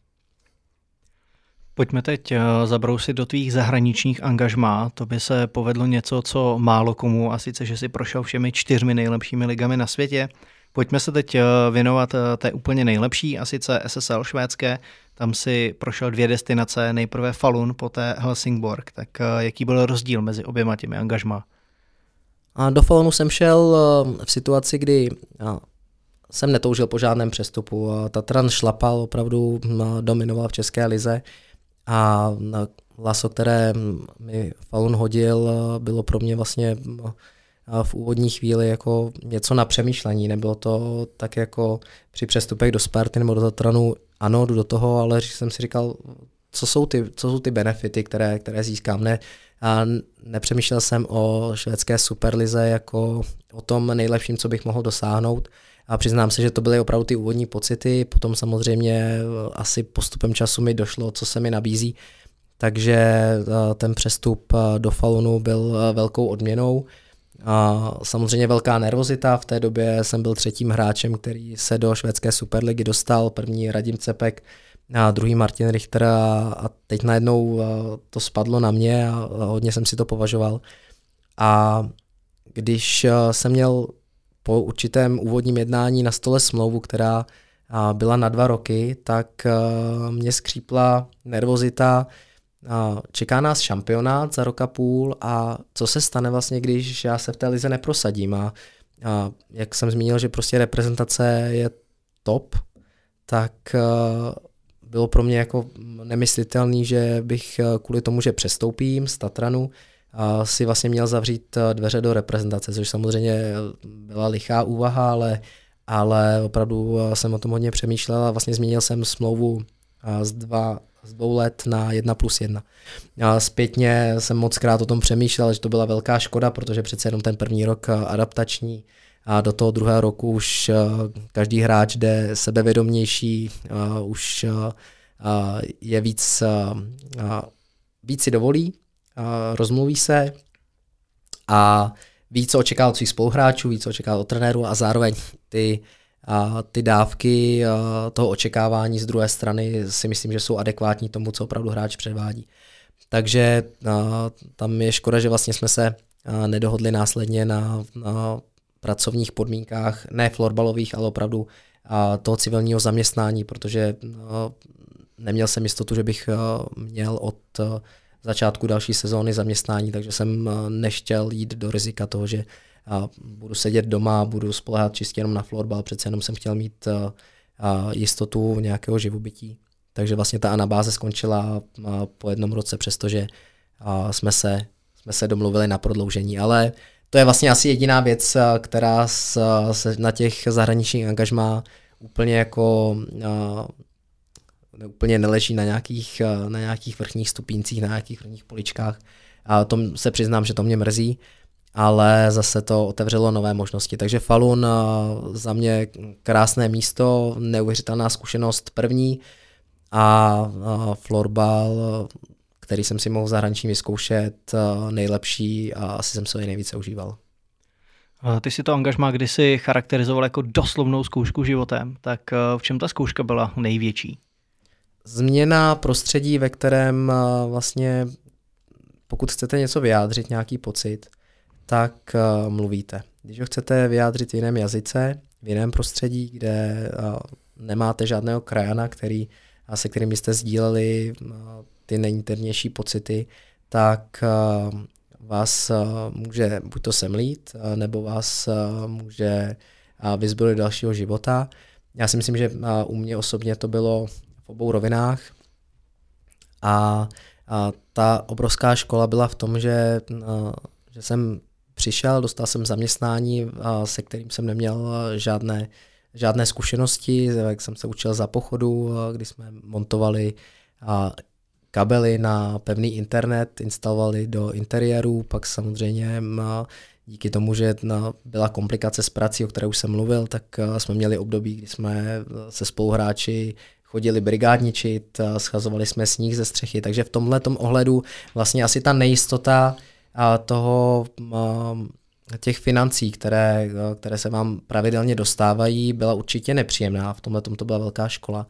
Pojďme teď eh, zabrousit do tvých zahraničních angažmá. To by se povedlo něco, co málo komu, a sice, že si prošel všemi čtyřmi nejlepšími ligami na světě. Pojďme se teď věnovat té úplně nejlepší, a sice SSL švédské. Tam si prošel dvě destinace, nejprve Falun, poté Helsingborg. Tak jaký byl rozdíl mezi oběma těmi angažma? A do Falunu jsem šel v situaci, kdy jsem netoužil po žádném přestupu. Tatran šlapal, opravdu dominoval v České lize a laso, které mi Falun hodil, bylo pro mě vlastně v úvodní chvíli jako něco na přemýšlení. Nebylo to tak jako při přestupech do Sparty nebo do Tatranu, ano, jdu do toho, ale jsem si říkal, co jsou ty, co jsou ty benefity, které, které získám. Ne, a nepřemýšlel jsem o švédské superlize jako o tom nejlepším, co bych mohl dosáhnout. A přiznám se, že to byly opravdu ty úvodní pocity, potom samozřejmě asi postupem času mi došlo, co se mi nabízí, takže eh, ten přestup eh, do Falunu byl velkou odměnou. A samozřejmě velká nervozita, v té době jsem byl třetím hráčem, který se do švédské superligy dostal, první Radim Cepek, a druhý Martin Richter a, teď najednou to spadlo na mě a hodně jsem si to považoval. A když jsem měl po určitém úvodním jednání na stole smlouvu, která byla na dva roky, tak mě skřípla nervozita, čeká nás šampionát za rok a půl a co se stane vlastně, když já se v té lize neprosadím? A, jak jsem zmínil, že prostě reprezentace je top, tak bylo pro mě jako nemyslitelný, že bych kvůli tomu, že přestoupím z Tatranu, si vlastně měl zavřít dveře do reprezentace, což samozřejmě byla lichá úvaha, ale, ale opravdu jsem o tom hodně přemýšlel a vlastně změnil jsem smlouvu z dva z dvou let na jedna plus jedna. A zpětně jsem moc krát o tom přemýšlel, že to byla velká škoda, protože přece jenom ten první rok eh, adaptační a do toho druhého roku už eh, každý hráč jde sebevědomější, eh, už je víc, víc si dovolí, rozmluví se a víc očekává od svých spoluhráčů, víc očekává od trenéru a zároveň ty a ty dávky toho očekávání z druhé strany si myslím, že jsou adekvátní tomu, co opravdu hráč předvádí. Takže tam je škoda, že vlastně jsme se nedohodli následně na, na pracovních podmínkách, ne florbalových, ale opravdu toho civilního zaměstnání, protože neměl jsem jistotu, že bych měl od začátku další sezóny zaměstnání, takže jsem nechtěl jít do rizika toho, že a budu sedět doma, budu spolehat čistě jenom na florbal, přece jenom jsem chtěl mít a jistotu nějakého živobytí. Takže vlastně ta anabáze skončila po jednom roce, přestože jsme se, jsme se domluvili na prodloužení. Ale to je vlastně asi jediná věc, která se na těch zahraničních angažmá úplně jako úplně neleží na nějakých, na nějakých vrchních stupíncích, na nějakých vrchních poličkách. A to se přiznám, že to mě mrzí, ale zase to otevřelo nové možnosti. Takže Falun eh, za mě krásné místo, neuvěřitelná zkušenost první a florbal, který jsem si mohl v zahraničí vyzkoušet, eh, nejlepší a asi jsem se jej nejvíce užíval. Ty si to angažma kdysi charakterizoval jako doslovnou zkoušku životem, tak eh, v čem ta zkouška byla největší? Změna prostředí, ve kterém vlastně pokud chcete něco vyjádřit, nějaký pocit, tak uh, mluvíte. Když ho chcete vyjádřit v jiném jazyce, v jiném prostředí, kde uh, nemáte žádného krajana, který, se kterým jste sdíleli ty nejinternější pocity, tak vás může buď to semlít, nebo vás může vyzbrojit dalšího života. Já si myslím, že u mě osobně to bylo v obou rovinách. A, a ta obrovská škola byla v tom, že, uh, že jsem přišel, dostal jsem zaměstnání, se kterým jsem neměl žádné, žádné zkušenosti, jak jsem se učil za pochodu, kdy jsme montovali kabely na pevný internet, instalovali do interiéru, pak samozřejmě díky tomu, že byla komplikace s prací, o které už jsem mluvil, tak jsme měli období, kdy jsme se spoluhráči chodili brigádničit, schazovali jsme sníh ze střechy, takže v tomhle ohledu vlastně asi ta nejistota toho těch financí, které, které se vám pravidelně dostávají, byla určitě nepříjemná. V tomhle to byla velká škola.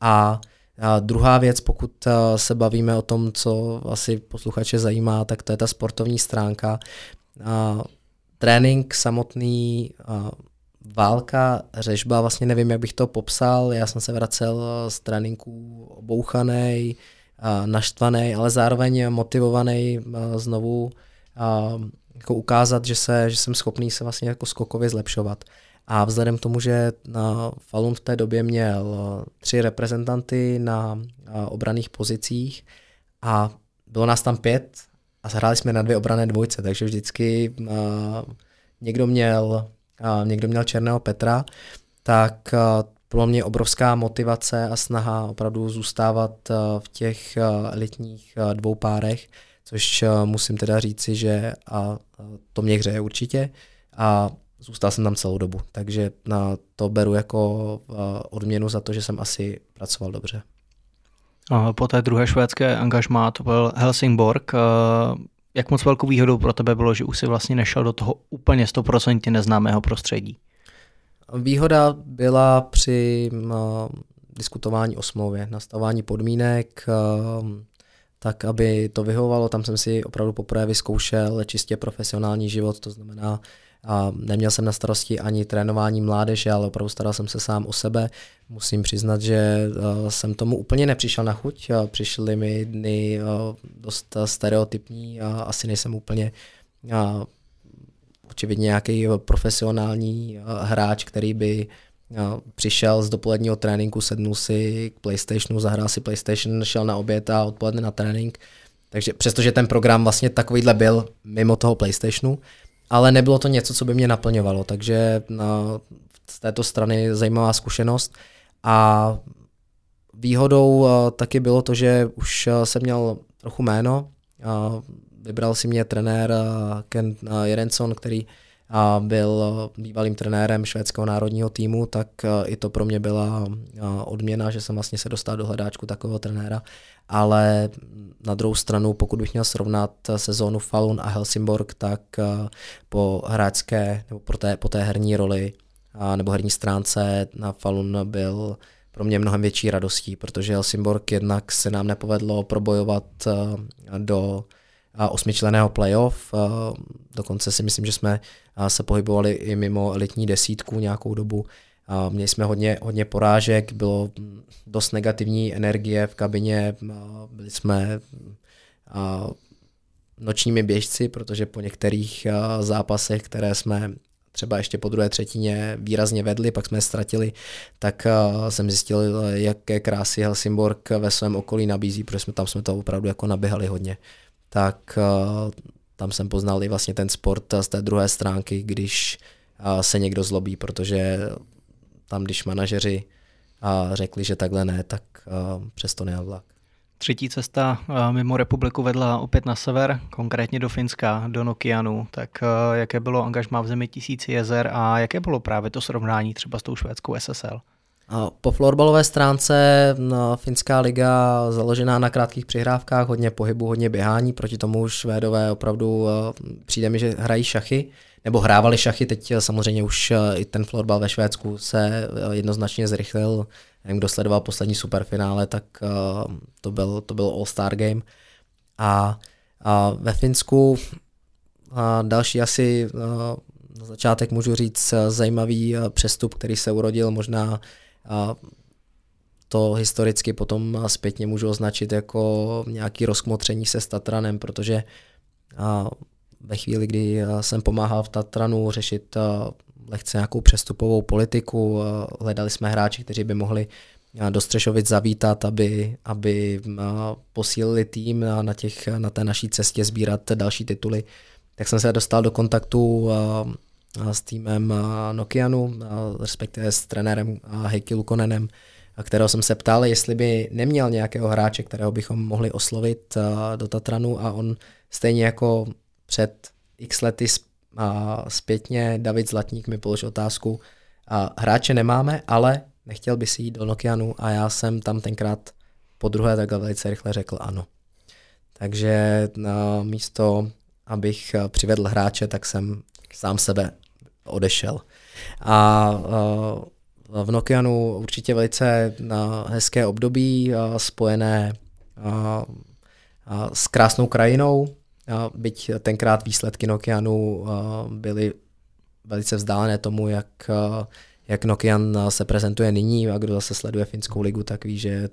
A a druhá věc, pokud se bavíme o tom, co asi posluchače zajímá, tak to je ta sportovní stránka. A trénink samotný a válka, řežba, vlastně nevím, jak bych to popsal. Já jsem se vracel z tréninku obouchaný, naštvaný, ale zároveň motivovaný znovu jako ukázat, že, se, že jsem schopný se vlastně jako skokově zlepšovat. A vzhledem k tomu, že na Falun v té době měl tři reprezentanty na obraných pozicích a bylo nás tam pět a zahráli jsme na dvě obrané dvojce, takže vždycky někdo měl někdo měl Černého Petra, tak uh, pro mě obrovská motivace a snaha opravdu zůstávat uh, v těch uh, elitních dvou párech, což musím teda říci, že a to mě hřeje určitě a zůstal jsem tam celou dobu, takže na to beru jako odměnu za to, že jsem asi pracoval dobře. Po té druhé švédské angažmá to byl Helsingborg. Jak moc velkou výhodou pro tebe bylo, že už si vlastně nešel do toho úplně 100% neznámého prostředí? Výhoda byla při diskutování o smlouvě, nastavování podmínek, tak aby to vyhovovalo. Tam jsem si opravdu poprvé vyzkoušel čistě profesionální život, to znamená a neměl jsem na starosti ani trénování mládeže, ale opravdu staral jsem se sám o sebe. Musím přiznat, že uh, jsem tomu úplně nepřišel na chuť. Uh, přišly mi dny uh, dost stereotypní a asi nejsem úplně očividně nějaký profesionální hráč, který by přišel z dopoledního tréninku, sednul si k PlayStationu, zahrál si PlayStation, šel na oběd a odpoledne na trénink. Takže přestože ten program vlastně takovýhle byl mimo toho PlayStationu, ale nebylo to něco, co by mě naplňovalo, takže na, z této strany zajímavá zkušenost. A výhodou uh, taky bylo to, že už uh, jsem měl trochu jméno, uh, vybral si mě trenér Ken Jerenson, který byl bývalým trenérem švédského národního týmu, tak i to pro mě byla odměna, že jsem vlastně se dostal do hledáčku takového trenéra. Ale na druhou stranu, pokud bych měl srovnat sezónu Falun a Helsingborg, tak po hráčské nebo po té, po té herní roli nebo herní stránce na Falun byl pro mě mnohem větší radostí, protože Helsingborg jednak se nám nepovedlo probojovat do osmičleného playoff. Dokonce si myslím, že jsme se pohybovali i mimo elitní desítku nějakou dobu. Měli jsme hodně, hodně porážek, bylo dost negativní energie v kabině, byli jsme nočními běžci, protože po některých zápasech, které jsme třeba ještě po druhé třetině výrazně vedli, pak jsme je ztratili, tak jsem zjistil, jaké krásy Helsingborg ve svém okolí nabízí, protože jsme tam jsme to opravdu jako naběhali hodně. Tak tam jsem poznal i vlastně ten sport z té druhé stránky, když se někdo zlobí, protože tam, když manažeři a řekli, že takhle ne, tak přesto nejel vlak. Třetí cesta mimo republiku vedla opět na sever, konkrétně do Finska, do Nokianu. Tak jaké bylo angažmá v zemi tisíci jezer a jaké bylo právě to srovnání třeba s tou švédskou SSL? Po florbalové stránce no, finská liga založená na krátkých přihrávkách, hodně pohybu, hodně běhání, proti tomu Švédové opravdu přijde mi, že hrají šachy nebo hrávali šachy, teď eh, samozřejmě už eh, i ten florbal ve Švédsku se jednoznačně zrychlil. Nevím, kdo sledoval poslední superfinále, tak to byl, to byl All-Star Game. A, a ve Finsku a další asi na začátek můžu říct zajímavý přestup, který se urodil možná to historicky potom zpětně můžu označit jako nějaký rozkmotření se s Tatranem, protože ve chvíli, kdy jsem pomáhal v Tatranu řešit eh, lehce nějakou přestupovou politiku, hledali jsme hráči, kteří by mohli do Střešovic zavítat, aby, aby posílili tým na, těch, na té naší cestě sbírat další tituly. Tak jsem se dostal do kontaktu s týmem Nokianu, respektive s trenérem Heikki Lukonenem, kterého jsem se ptal, jestli by neměl nějakého hráče, kterého bychom mohli oslovit do Tatranu a on stejně jako před x lety zpětně David Zlatník mi položil otázku, hráče nemáme, ale nechtěl by si jít do Nokianu a já jsem tam tenkrát po druhé takhle velice rychle řekl ano. Takže na místo, abych přivedl hráče, tak jsem sám sebe odešel. A v Nokianu určitě velice hezké období spojené s krásnou krajinou, byť tenkrát výsledky Nokianu byly velice vzdálené tomu, jak, jak Nokian se prezentuje nyní a kdo zase sleduje finskou ligu, tak ví, že,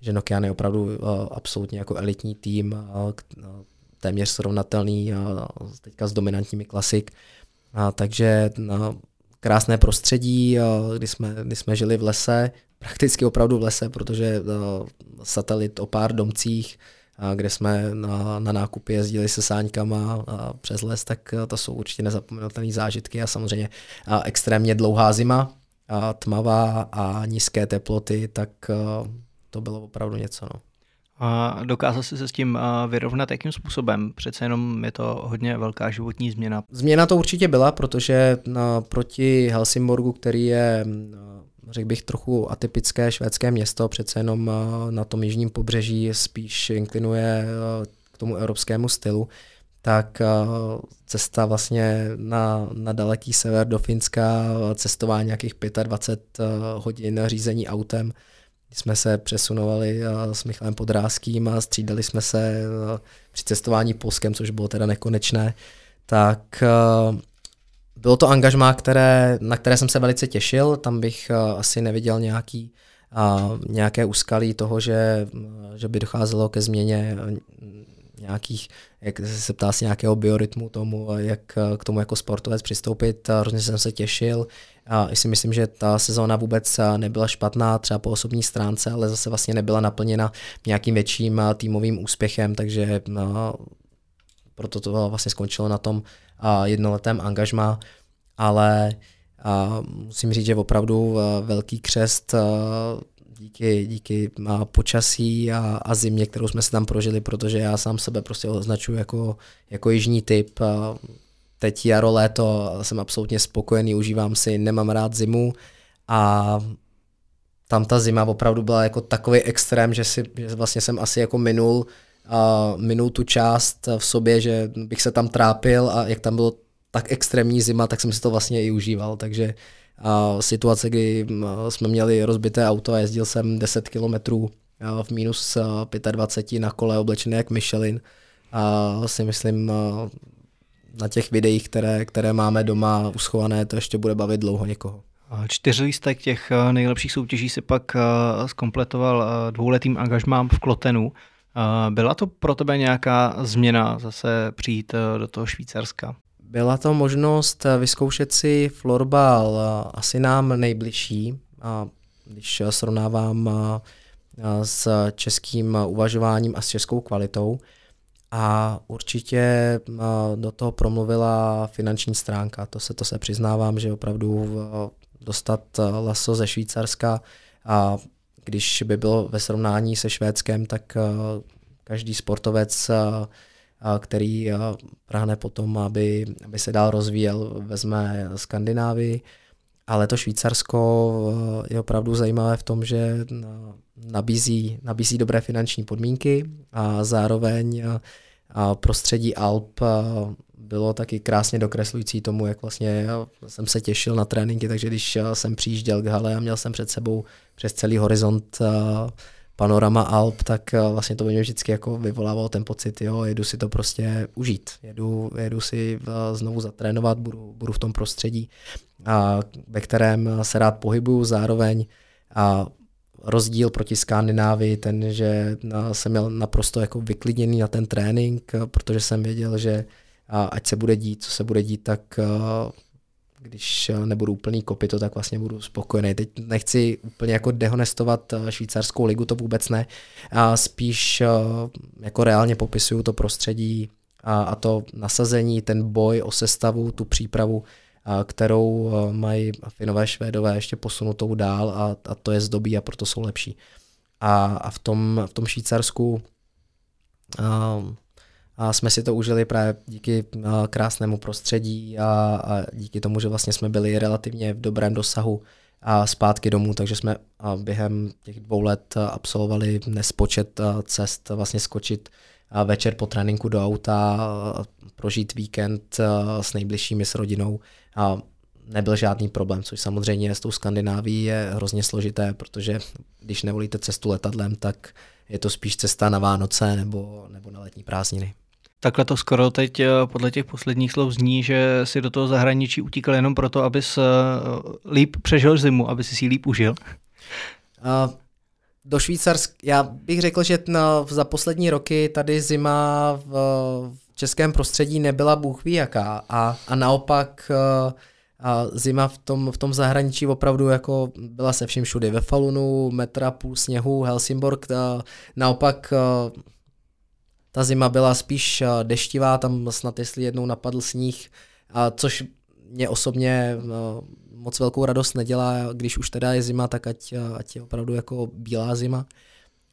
že Nokian je opravdu absolutně jako elitní tým, téměř srovnatelný teďka s dominantními klasik. A takže na krásné prostředí, kdy jsme, kdy jsme žili v lese, prakticky opravdu v lese, protože satelit o pár domcích, kde jsme na, na nákupy jezdili se sáňkama a přes les, tak to jsou určitě nezapomenutelné zážitky a samozřejmě a extrémně dlouhá zima, a tmavá a nízké teploty, tak to bylo opravdu něco. No. A dokázal jsi se s tím vyrovnat jakým způsobem? Přece jenom je to hodně velká životní změna. Změna to určitě byla, protože proti Helsingborgu, který je řekl bych, trochu atypické švédské město, přece jenom na tom jižním pobřeží spíš inklinuje k tomu evropskému stylu, tak cesta vlastně na, na daleký sever do Finska, cestování nějakých 25 hodin řízení autem, jsme se přesunovali s Michalem Podrázkým a střídali jsme se při cestování Polskem, což bylo teda nekonečné, tak bylo to angažmá, které, na které jsem se velice těšil, tam bych asi neviděl nějaký, nějaké úskalí toho, že, že by docházelo ke změně nějakých, jak se ptá si nějakého biorytmu tomu, jak k tomu jako sportovec přistoupit. Hrozně jsem se těšil. A si myslím, že ta sezóna vůbec nebyla špatná třeba po osobní stránce, ale zase vlastně nebyla naplněna nějakým větším týmovým úspěchem, takže no, proto to vlastně skončilo na tom jednoletém angažmá, ale a musím říct, že opravdu velký křest díky, díky počasí a, a zimě, kterou jsme se tam prožili, protože já sám sebe prostě označuji jako, jako jižní typ. Teď jaro, léto jsem absolutně spokojený, užívám si, nemám rád zimu a tam ta zima opravdu byla jako takový extrém, že, si, že vlastně jsem asi jako minul, a minul tu část v sobě, že bych se tam trápil a jak tam bylo tak extrémní zima, tak jsem si to vlastně i užíval, takže a situace, kdy jsme měli rozbité auto a jezdil jsem 10 kilometrů v minus 25 na kole oblečené jak Michelin a si myslím na těch videích, které, které máme doma uschované, to ještě bude bavit dlouho někoho. Čtyřlístek těch nejlepších soutěží si pak zkompletoval dvouletým angažmám v Klotenu. Byla to pro tebe nějaká změna zase přijít do toho Švýcarska? Byla to možnost vyzkoušet si florbal asi nám nejbližší, a když srovnávám s českým uvažováním a s českou kvalitou. A určitě do toho promluvila finanční stránka. To se, to se přiznávám, že opravdu dostat laso ze Švýcarska a když by bylo ve srovnání se Švédskem, tak každý sportovec který prahne potom, aby, aby se dál rozvíjel, vezme Skandinávii, ale to Švýcarsko je opravdu zajímavé v tom, že nabízí, nabízí dobré finanční podmínky a zároveň prostředí Alp bylo taky krásně dokreslující tomu, jak vlastně jsem se těšil na tréninky, takže když jsem přijížděl k hale a měl jsem před sebou přes celý horizont panorama Alp, tak vlastně to by mě vždycky jako vyvolávalo ten pocit, jo, jedu si to prostě užít, jedu, jedu si znovu zatrénovat, budu, budu v tom prostředí, a, ve kterém se rád pohybuju zároveň a rozdíl proti Skandinávii, ten, že jsem měl naprosto jako vyklidněný na ten trénink, protože jsem věděl, že ať se bude dít, co se bude dít, tak když nebudu úplný kopito, tak vlastně budu spokojený. Teď nechci úplně jako dehonestovat eh, švýcarskou ligu, to vůbec ne. A spíš jako reálně popisuju to prostředí a, to nasazení, ten boj o sestavu, tu přípravu, kterou mají Finové, Švédové ještě posunutou dál a, a to je zdobí a proto jsou lepší. A, a v, tom, v tom Švýcarsku a, a jsme si to užili právě díky krásnému prostředí a, a díky tomu, že vlastně jsme byli relativně v dobrém dosahu a zpátky domů, takže jsme během těch dvou let absolvovali nespočet cest, vlastně skočit večer po tréninku do auta, prožít víkend s nejbližšími s rodinou a nebyl žádný problém, což samozřejmě s tou Skandinávií je hrozně složité, protože když nevolíte cestu letadlem, tak je to spíš cesta na Vánoce nebo, nebo na letní prázdniny. Takhle to skoro teď eh, podle těch posledních slov zní, že si do toho zahraničí utíkal jenom proto, abys eh, líp přežil zimu, aby si si líp užil. Uh, do Švýcarska, já bych řekl, že na, za poslední roky tady zima v, v českém prostředí nebyla bůh ví jaká a, a naopak uh, a zima v tom, v tom zahraničí opravdu jako byla se vším všude. Ve Falunu metra půl sněhu, Helsingborg, ta, naopak ta zima byla spíš deštivá, tam snad jestli jednou napadl sníh, a což mě osobně moc velkou radost nedělá, když už teda je zima, tak ať, ať je opravdu jako bílá zima.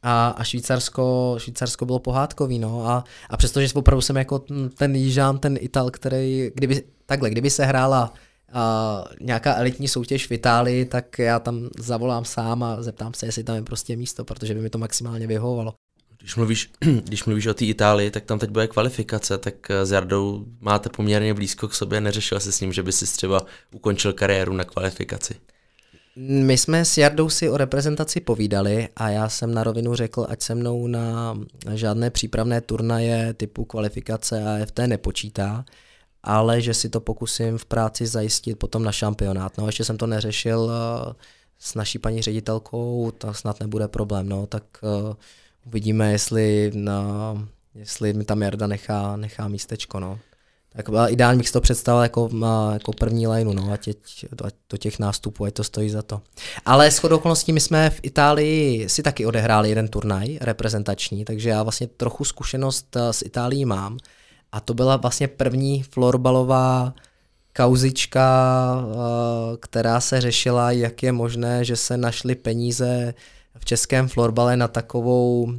A, a Švýcarsko, Švýcarsko bylo pohádkový, no. A, a přestože opravdu jsem jako ten Jižán, ten Ital, který, kdyby, takhle, kdyby se hrála uh, nějaká elitní soutěž v Itálii, tak já tam zavolám sám a zeptám se, jestli tam je prostě místo, protože by mi to maximálně vyhovovalo. Když mluvíš, když mluvíš o té Itálii, tak tam teď bude kvalifikace, tak s Jardou máte poměrně blízko k sobě, neřešil se s ním, že by si třeba ukončil kariéru na kvalifikaci? My jsme s Jardou si o reprezentaci povídali a já jsem na rovinu řekl, ať se mnou na žádné přípravné turnaje typu kvalifikace AFT nepočítá, ale že si to pokusím v práci zajistit potom na šampionát. No, ještě jsem to neřešil eh, s naší paní ředitelkou, tak snad nebude problém, no, tak uh, uvidíme, jestli, na, jestli mi tam Jarda nechá, nechá místečko, no. Tak ideálně bych si to představil jako, jako první lineu, no, a teď do, těch nástupů, ať to stojí za to. Ale s okolností my jsme v Itálii si taky odehráli jeden turnaj reprezentační, takže já vlastně trochu zkušenost s Itálií mám. A to byla vlastně první florbalová kauzička, která se řešila, jak je možné, že se našly peníze v českém florbale na takovou,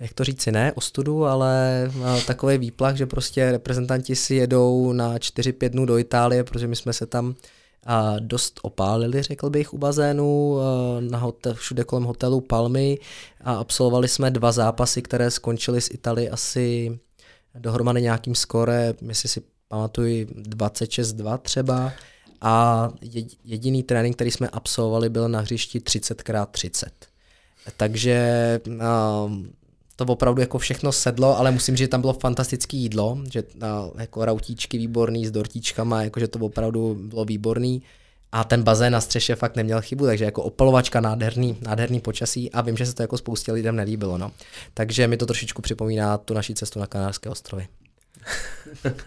jak to říci, ne ostudu, ale takový výplach, že prostě reprezentanti si jedou na 4-5 dnů do Itálie, protože my jsme se tam a dost opálili, řekl bych, u bazénu, na hotel, všude kolem hotelu Palmy a absolvovali jsme dva zápasy, které skončily z Itálie asi dohromady nějakým skore, jestli si pamatuju 26-2 třeba a jediný trénink, který jsme absolvovali, byl na hřišti 30x30. Takže um, to opravdu jako všechno sedlo, ale musím říct, že tam bylo fantastické jídlo, že uh, jako rautíčky výborný s dortíčkama, jakože to opravdu bylo výborný a ten bazén na střeše fakt neměl chybu, takže jako opalovačka nádherný, nádherný počasí a vím, že se to jako spoustě lidem nelíbilo. No. Takže mi to trošičku připomíná tu naši cestu na Kanárské ostrovy.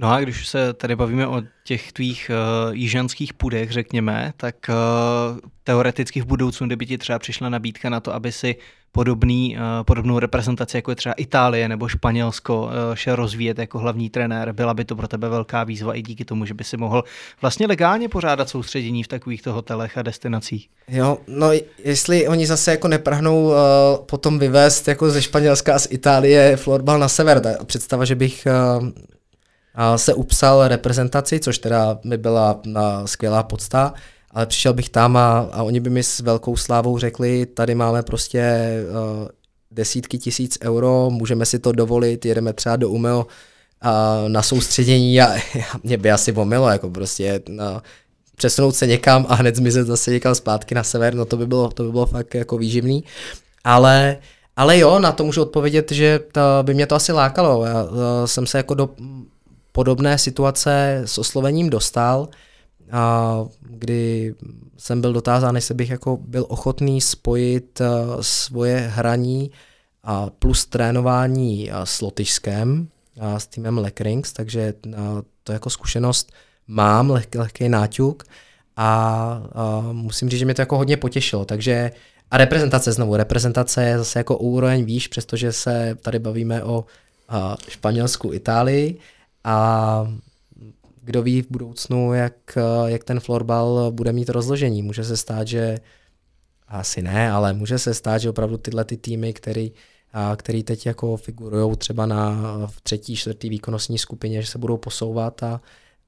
No a když se tady bavíme o těch tvých uh, jižanských půdech, řekněme, tak uh, teoreticky v budoucnu, kdyby ti třeba přišla nabídka na to, aby si podobný, uh, podobnou reprezentaci, jako je třeba Itálie nebo Španělsko, uh, šel rozvíjet jako hlavní trenér, byla by to pro tebe velká výzva i díky tomu, že by si mohl vlastně legálně pořádat soustředění v takovýchto hotelech a destinacích. Jo, no jestli oni zase jako neprahnou uh, potom vyvést jako ze Španělska a z Itálie florbal na sever, ta představa, že bych uh, se upsal reprezentaci, což teda by byla skvělá podsta, ale přišel bych tam a, a oni by mi s velkou slávou řekli, tady máme prostě uh, desítky tisíc euro, můžeme si to dovolit, jedeme třeba do Umeo uh, na soustředění a, a mě by asi pomilo, jako prostě uh, přesunout se někam a hned zmizet zase někam zpátky na sever, no to by bylo, to by bylo fakt jako výživný. Ale, ale jo, na to můžu odpovědět, že to by mě to asi lákalo. Já uh, jsem se jako do, podobné situace s oslovením dostal, a kdy jsem byl dotázán, jestli bych jako byl ochotný spojit svoje hraní a plus trénování s Lotyšskem, a s týmem Lekrings, takže to jako zkušenost mám, lehký, lehký náťuk a, a musím říct, že mě to jako hodně potěšilo, takže a reprezentace znovu, reprezentace je zase jako úroveň výš, přestože se tady bavíme o a, Španělsku, Itálii, a kdo ví v budoucnu, jak, jak ten florbal bude mít rozložení. Může se stát, že asi ne, ale může se stát, že opravdu tyhle ty týmy, který, a který teď jako figurují třeba na v třetí, čtvrtý výkonnostní skupině, že se budou posouvat a,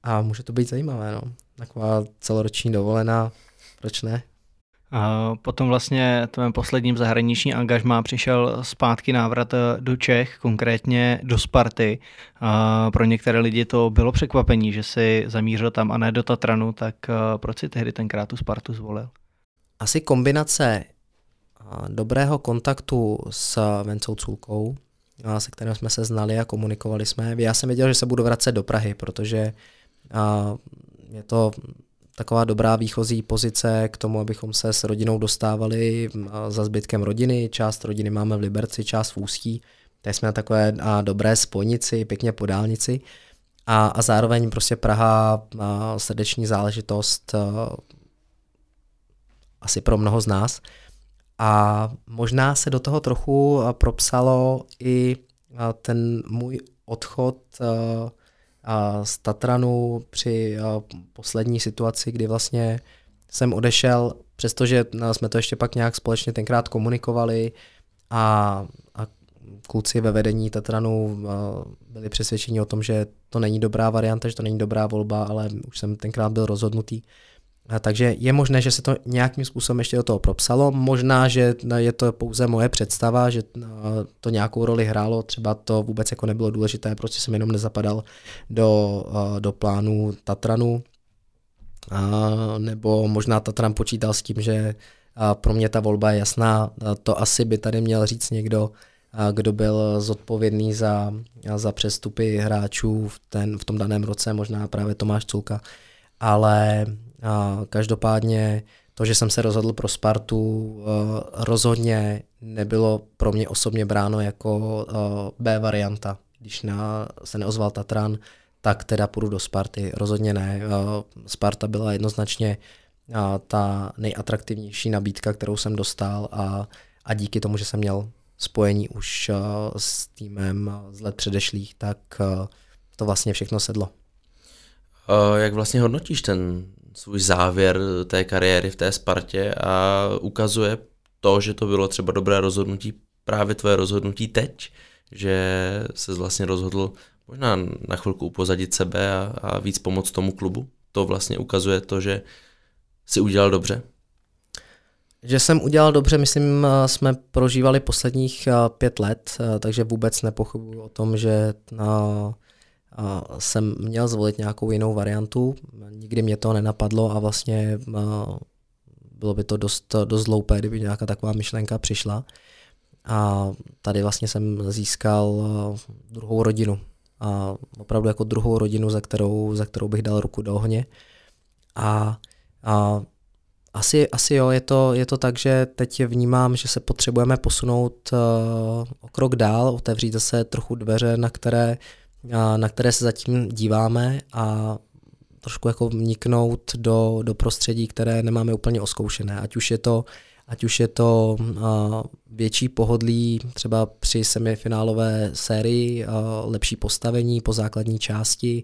a může to být zajímavé. No. Taková celoroční dovolená, proč ne? Potom vlastně tvém posledním zahraniční angažmá přišel zpátky návrat eh, do Čech, konkrétně do Sparty. Pro některé lidi to bylo překvapení, že si zamířil tam a ne do Tatranu, tak eh, proč si tehdy tenkrát tu Spartu zvolil? Asi kombinace dobrého kontaktu s Vencou Culkou, se kterým jsme se znali a komunikovali jsme. Já jsem věděl, že se budu vracet do Prahy, protože je to taková dobrá výchozí pozice k tomu, abychom se s rodinou dostávali za zbytkem rodiny. Část rodiny máme v Liberci, část v Ústí. Tady jsme na takové dobré spojnici, pěkně po dálnici. A, a zároveň prostě Praha a srdeční záležitost a, asi pro mnoho z nás. A možná se do toho trochu propsalo i ten můj odchod z Tatranu při poslední situaci, kdy vlastně jsem odešel, přestože jsme to ještě pak nějak společně tenkrát komunikovali a, a kluci ve vedení Tatranu byli přesvědčeni o tom, že to není dobrá varianta, že to není dobrá volba, ale už jsem tenkrát byl rozhodnutý, takže je možné, že se to nějakým způsobem ještě do toho propsalo. Možná, že je to pouze moje představa, že to nějakou roli hrálo, třeba to vůbec jako nebylo důležité, prostě jsem jenom nezapadal do, do plánu Tatranu, nebo možná Tatran počítal s tím, že pro mě ta volba je jasná. To asi by tady měl říct někdo, kdo byl zodpovědný za, za přestupy hráčů v, ten, v tom daném roce, možná právě Tomáš Culka. Ale každopádně to, že jsem se rozhodl pro Spartu, rozhodně nebylo pro mě osobně bráno jako B varianta. Když na, se neozval Tatran, tak teda půjdu do Sparty. Rozhodně ne. Sparta byla jednoznačně ta nejatraktivnější nabídka, kterou jsem dostal a, a díky tomu, že jsem měl spojení už s týmem z let předešlých, tak to vlastně všechno sedlo. Jak vlastně hodnotíš ten svůj závěr té kariéry v té Spartě a ukazuje to, že to bylo třeba dobré rozhodnutí, právě tvoje rozhodnutí teď, že se vlastně rozhodl možná na chvilku upozadit sebe a, a víc pomoct tomu klubu. To vlastně ukazuje to, že si udělal dobře. Že jsem udělal dobře, myslím, jsme prožívali posledních pět let, takže vůbec nepochybuji o tom, že na jsem měl zvolit nějakou jinou variantu. Nikdy mě to nenapadlo a vlastně bylo by to dost, dost zloupé, kdyby nějaká taková myšlenka přišla. A tady vlastně jsem získal druhou rodinu. A opravdu jako druhou rodinu, za kterou, za kterou bych dal ruku do ohně. A, a asi, asi jo, je to, je to tak, že teď vnímám, že se potřebujeme posunout uh, o krok dál, otevřít zase trochu dveře, na které na které se zatím díváme a trošku jako vniknout do, do prostředí, které nemáme úplně oskoušené. Ať už je to, ať už je to uh, větší pohodlí třeba při semifinálové sérii, uh, lepší postavení po základní části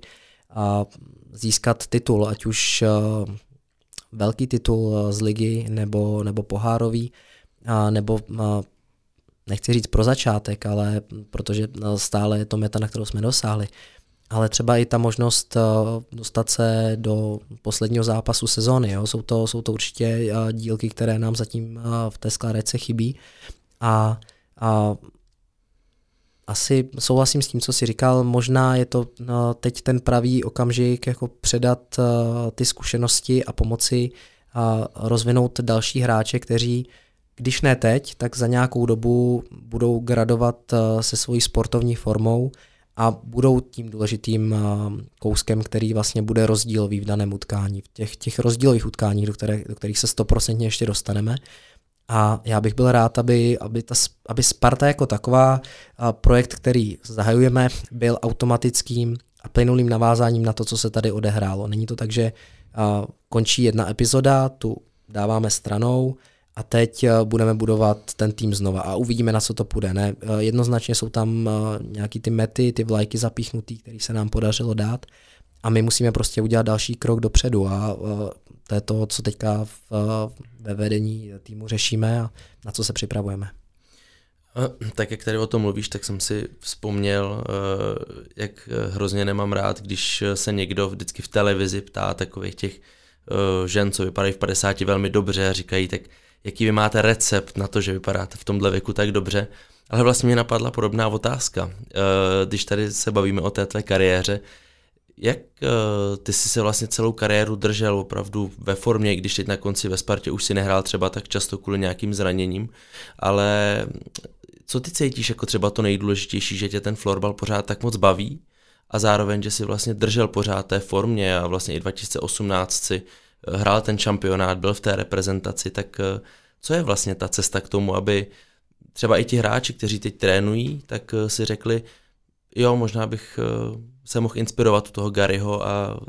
a získat titul, ať už uh, velký titul z ligy nebo, nebo pohárový, uh, nebo uh, nechci říct pro začátek, ale protože no, stále je to meta, na kterou jsme dosáhli, ale třeba i ta možnost eh, dostat se do posledního zápasu sezóny. Jo? Jsou, to, jsou to určitě eh, dílky, které nám zatím eh, v té skládačce chybí. A, a asi souhlasím s tím, co jsi říkal. Možná je to teď ten pravý okamžik, jako předat ty zkušenosti a pomoci a rozvinout další hráče, kteří když ne teď, tak za nějakou dobu budou gradovat eh, se svojí sportovní formou a budou tím důležitým eh, kouskem, který vlastně bude rozdílový v daném utkání. V těch, těch rozdílových utkáních, do, které, do kterých se stoprocentně ještě dostaneme. A já bych byl rád, aby, aby, ta, aby Sparta jako taková eh, projekt, který zahajujeme, byl automatickým a plynulým navázáním na to, co se tady odehrálo. Není to tak, že končí jedna epizoda, tu dáváme stranou, a teď eh, budeme budovat ten tým znova a uvidíme, na co to půjde. Ne? Eh, jednoznačně jsou tam eh, nějaký ty mety, ty vlajky zapíchnutý, které se nám podařilo dát a my musíme prostě udělat další krok dopředu a to je to, co teďka v, ve vedení týmu řešíme a na co se připravujeme. Tak jak tady o tom mluvíš, tak jsem si vzpomněl, jak hrozně nemám rád, když se někdo vždycky v televizi ptá takových těch žen, co vypadají v 50 velmi dobře a říkají, tak jaký vy máte recept na to, že vypadáte v tomhle věku tak dobře. Ale vlastně mě napadla podobná otázka. Eh, když tady se bavíme o té tvé kariéře, jak eh, ty jsi se vlastně celou kariéru držel opravdu ve formě, když teď na konci ve Spartě už si nehrál třeba tak často kvůli nějakým zraněním, ale co ty cítíš jako třeba to nejdůležitější, že tě ten florbal pořád tak moc baví a zároveň, že si vlastně držel pořád té formě a vlastně i 2018 si hrál ten šampionát, byl v té reprezentaci, tak eh, co je vlastně ta cesta k tomu, aby třeba i ti hráči, kteří teď trénují, tak eh, si řekli, jo, možná bych se mohl inspirovat u toho Garyho a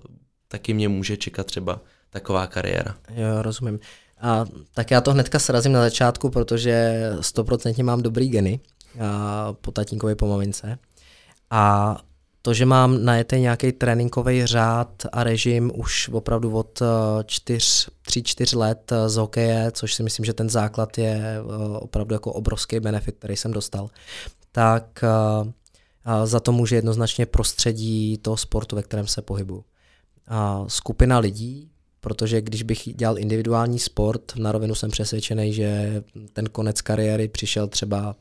taky mě může čekat třeba taková kariéra. Jo, rozumím. A tak já to hnedka srazím na začátku, protože stoprocentně mám dobrý geny a po tatínkovi, po mamince. A to, že mám najetý nějaký tréninkový řád a režim už opravdu od 3-4 let z hokeje, což si myslím, že ten základ je eh, opravdu jako obrovský benefit, který jsem dostal, tak eh, za to může jednoznačně prostředí toho sportu, ve kterém se pohybuju. Skupina lidí, protože když bych dělal individuální sport, na rovinu jsem přesvědčený, že ten konec kariéry přišel třeba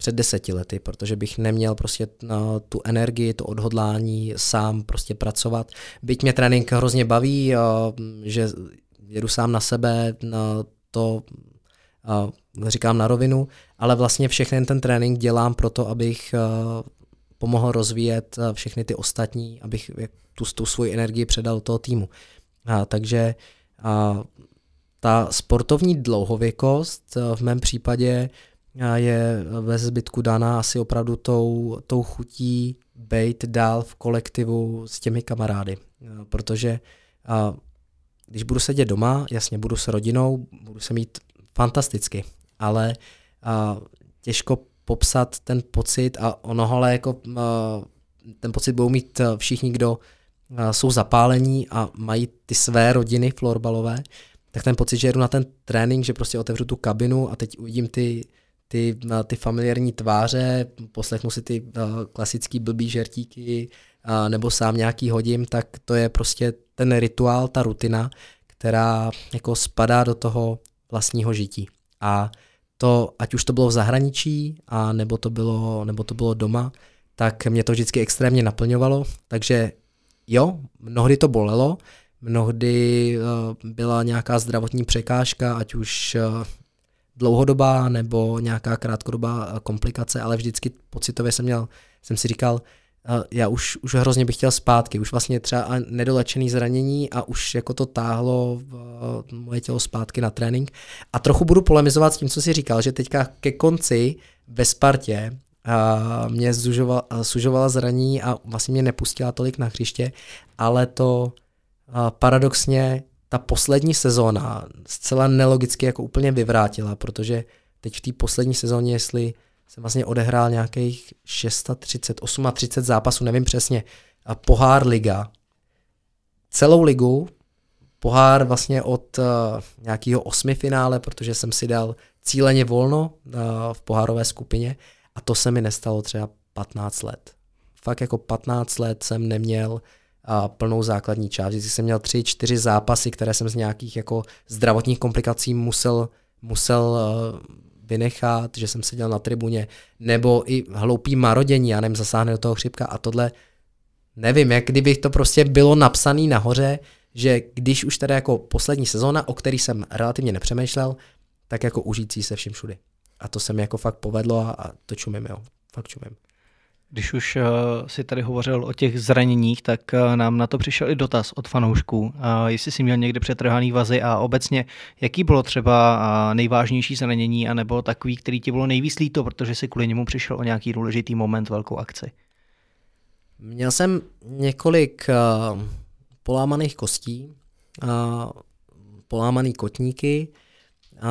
před deseti lety, protože bych neměl prostě na tu energii, to odhodlání sám prostě pracovat. Byť mě trénink hrozně baví, že jedu sám na sebe, na to říkám na rovinu, ale vlastně všechny ten trénink dělám proto, abych pomohl rozvíjet všechny ty ostatní, abych tu, tu svoji energii předal do toho týmu. A, takže a, ta sportovní dlouhověkost v mém případě je ve zbytku daná asi opravdu tou, tou chutí být dál v kolektivu s těmi kamarády. Protože a, když budu sedět doma, jasně budu s rodinou, budu se mít fantasticky, ale těžko popsat ten pocit a ono ale jako a, ten pocit budou mít všichni, kdo jsou zapálení a mají ty své rodiny florbalové, tak ten pocit, že jedu na ten trénink, že prostě otevřu tu kabinu a teď uvidím ty ty, ty familiární tváře, poslechnu si ty uh, klasický blbý žertíky uh, nebo sám nějaký hodím, tak to je prostě ten rituál, ta rutina, která jako spadá do toho vlastního žití. A to, ať už to bylo v zahraničí, a nebo to bylo, nebo to bylo doma, tak mě to vždycky extrémně naplňovalo, takže jo, mnohdy to bolelo, mnohdy byla nějaká zdravotní překážka, ať už dlouhodobá nebo nějaká krátkodobá eh, komplikace, ale vždycky pocitově jsem měl, jsem si říkal, eh, já už, už hrozně bych chtěl zpátky, už vlastně třeba nedolečený zranění a už jako to táhlo eh, moje tělo zpátky na trénink. A trochu budu polemizovat s tím, co jsi říkal, že teďka ke konci ve Spartě a mě zužovala, sužovala zranění a vlastně mě nepustila tolik na hřiště, ale to paradoxně ta poslední sezóna zcela nelogicky jako úplně vyvrátila, protože teď v té poslední sezóně, jestli jsem vlastně odehrál nějakých 630, 38 zápasů, nevím přesně, a pohár liga, celou ligu, pohár vlastně od uh, nějakého osmi finále, protože jsem si dal cíleně volno uh, v pohárové skupině a to se mi nestalo třeba 15 let. Fakt jako 15 let jsem neměl a plnou základní část. Vždycky jsem měl tři, čtyři zápasy, které jsem z nějakých jako zdravotních komplikací musel, musel uh, vynechat, že jsem seděl na tribuně, nebo i hloupý marodění, já nevím, zasáhne do toho chřipka a tohle, nevím, jak kdybych to prostě bylo napsané nahoře, že když už teda jako poslední sezóna, o který jsem relativně nepřemýšlel, tak jako užící se vším všudy. A to se mi jako fakt povedlo a, a to čumím, jo. Fakt čumím. Když už uh, si tady hovořil o těch zraněních, tak uh, nám na to přišel i dotaz od fanoušků. Jestli jsi měl někdy přetrhaný vazy a obecně, jaký bylo třeba uh, nejvážnější zranění, anebo takový, který ti bylo nejvíc líto, protože si kvůli němu přišel o nějaký důležitý moment, velkou akci? Měl jsem několik uh, polámaných kostí, uh, polámaný kotníky,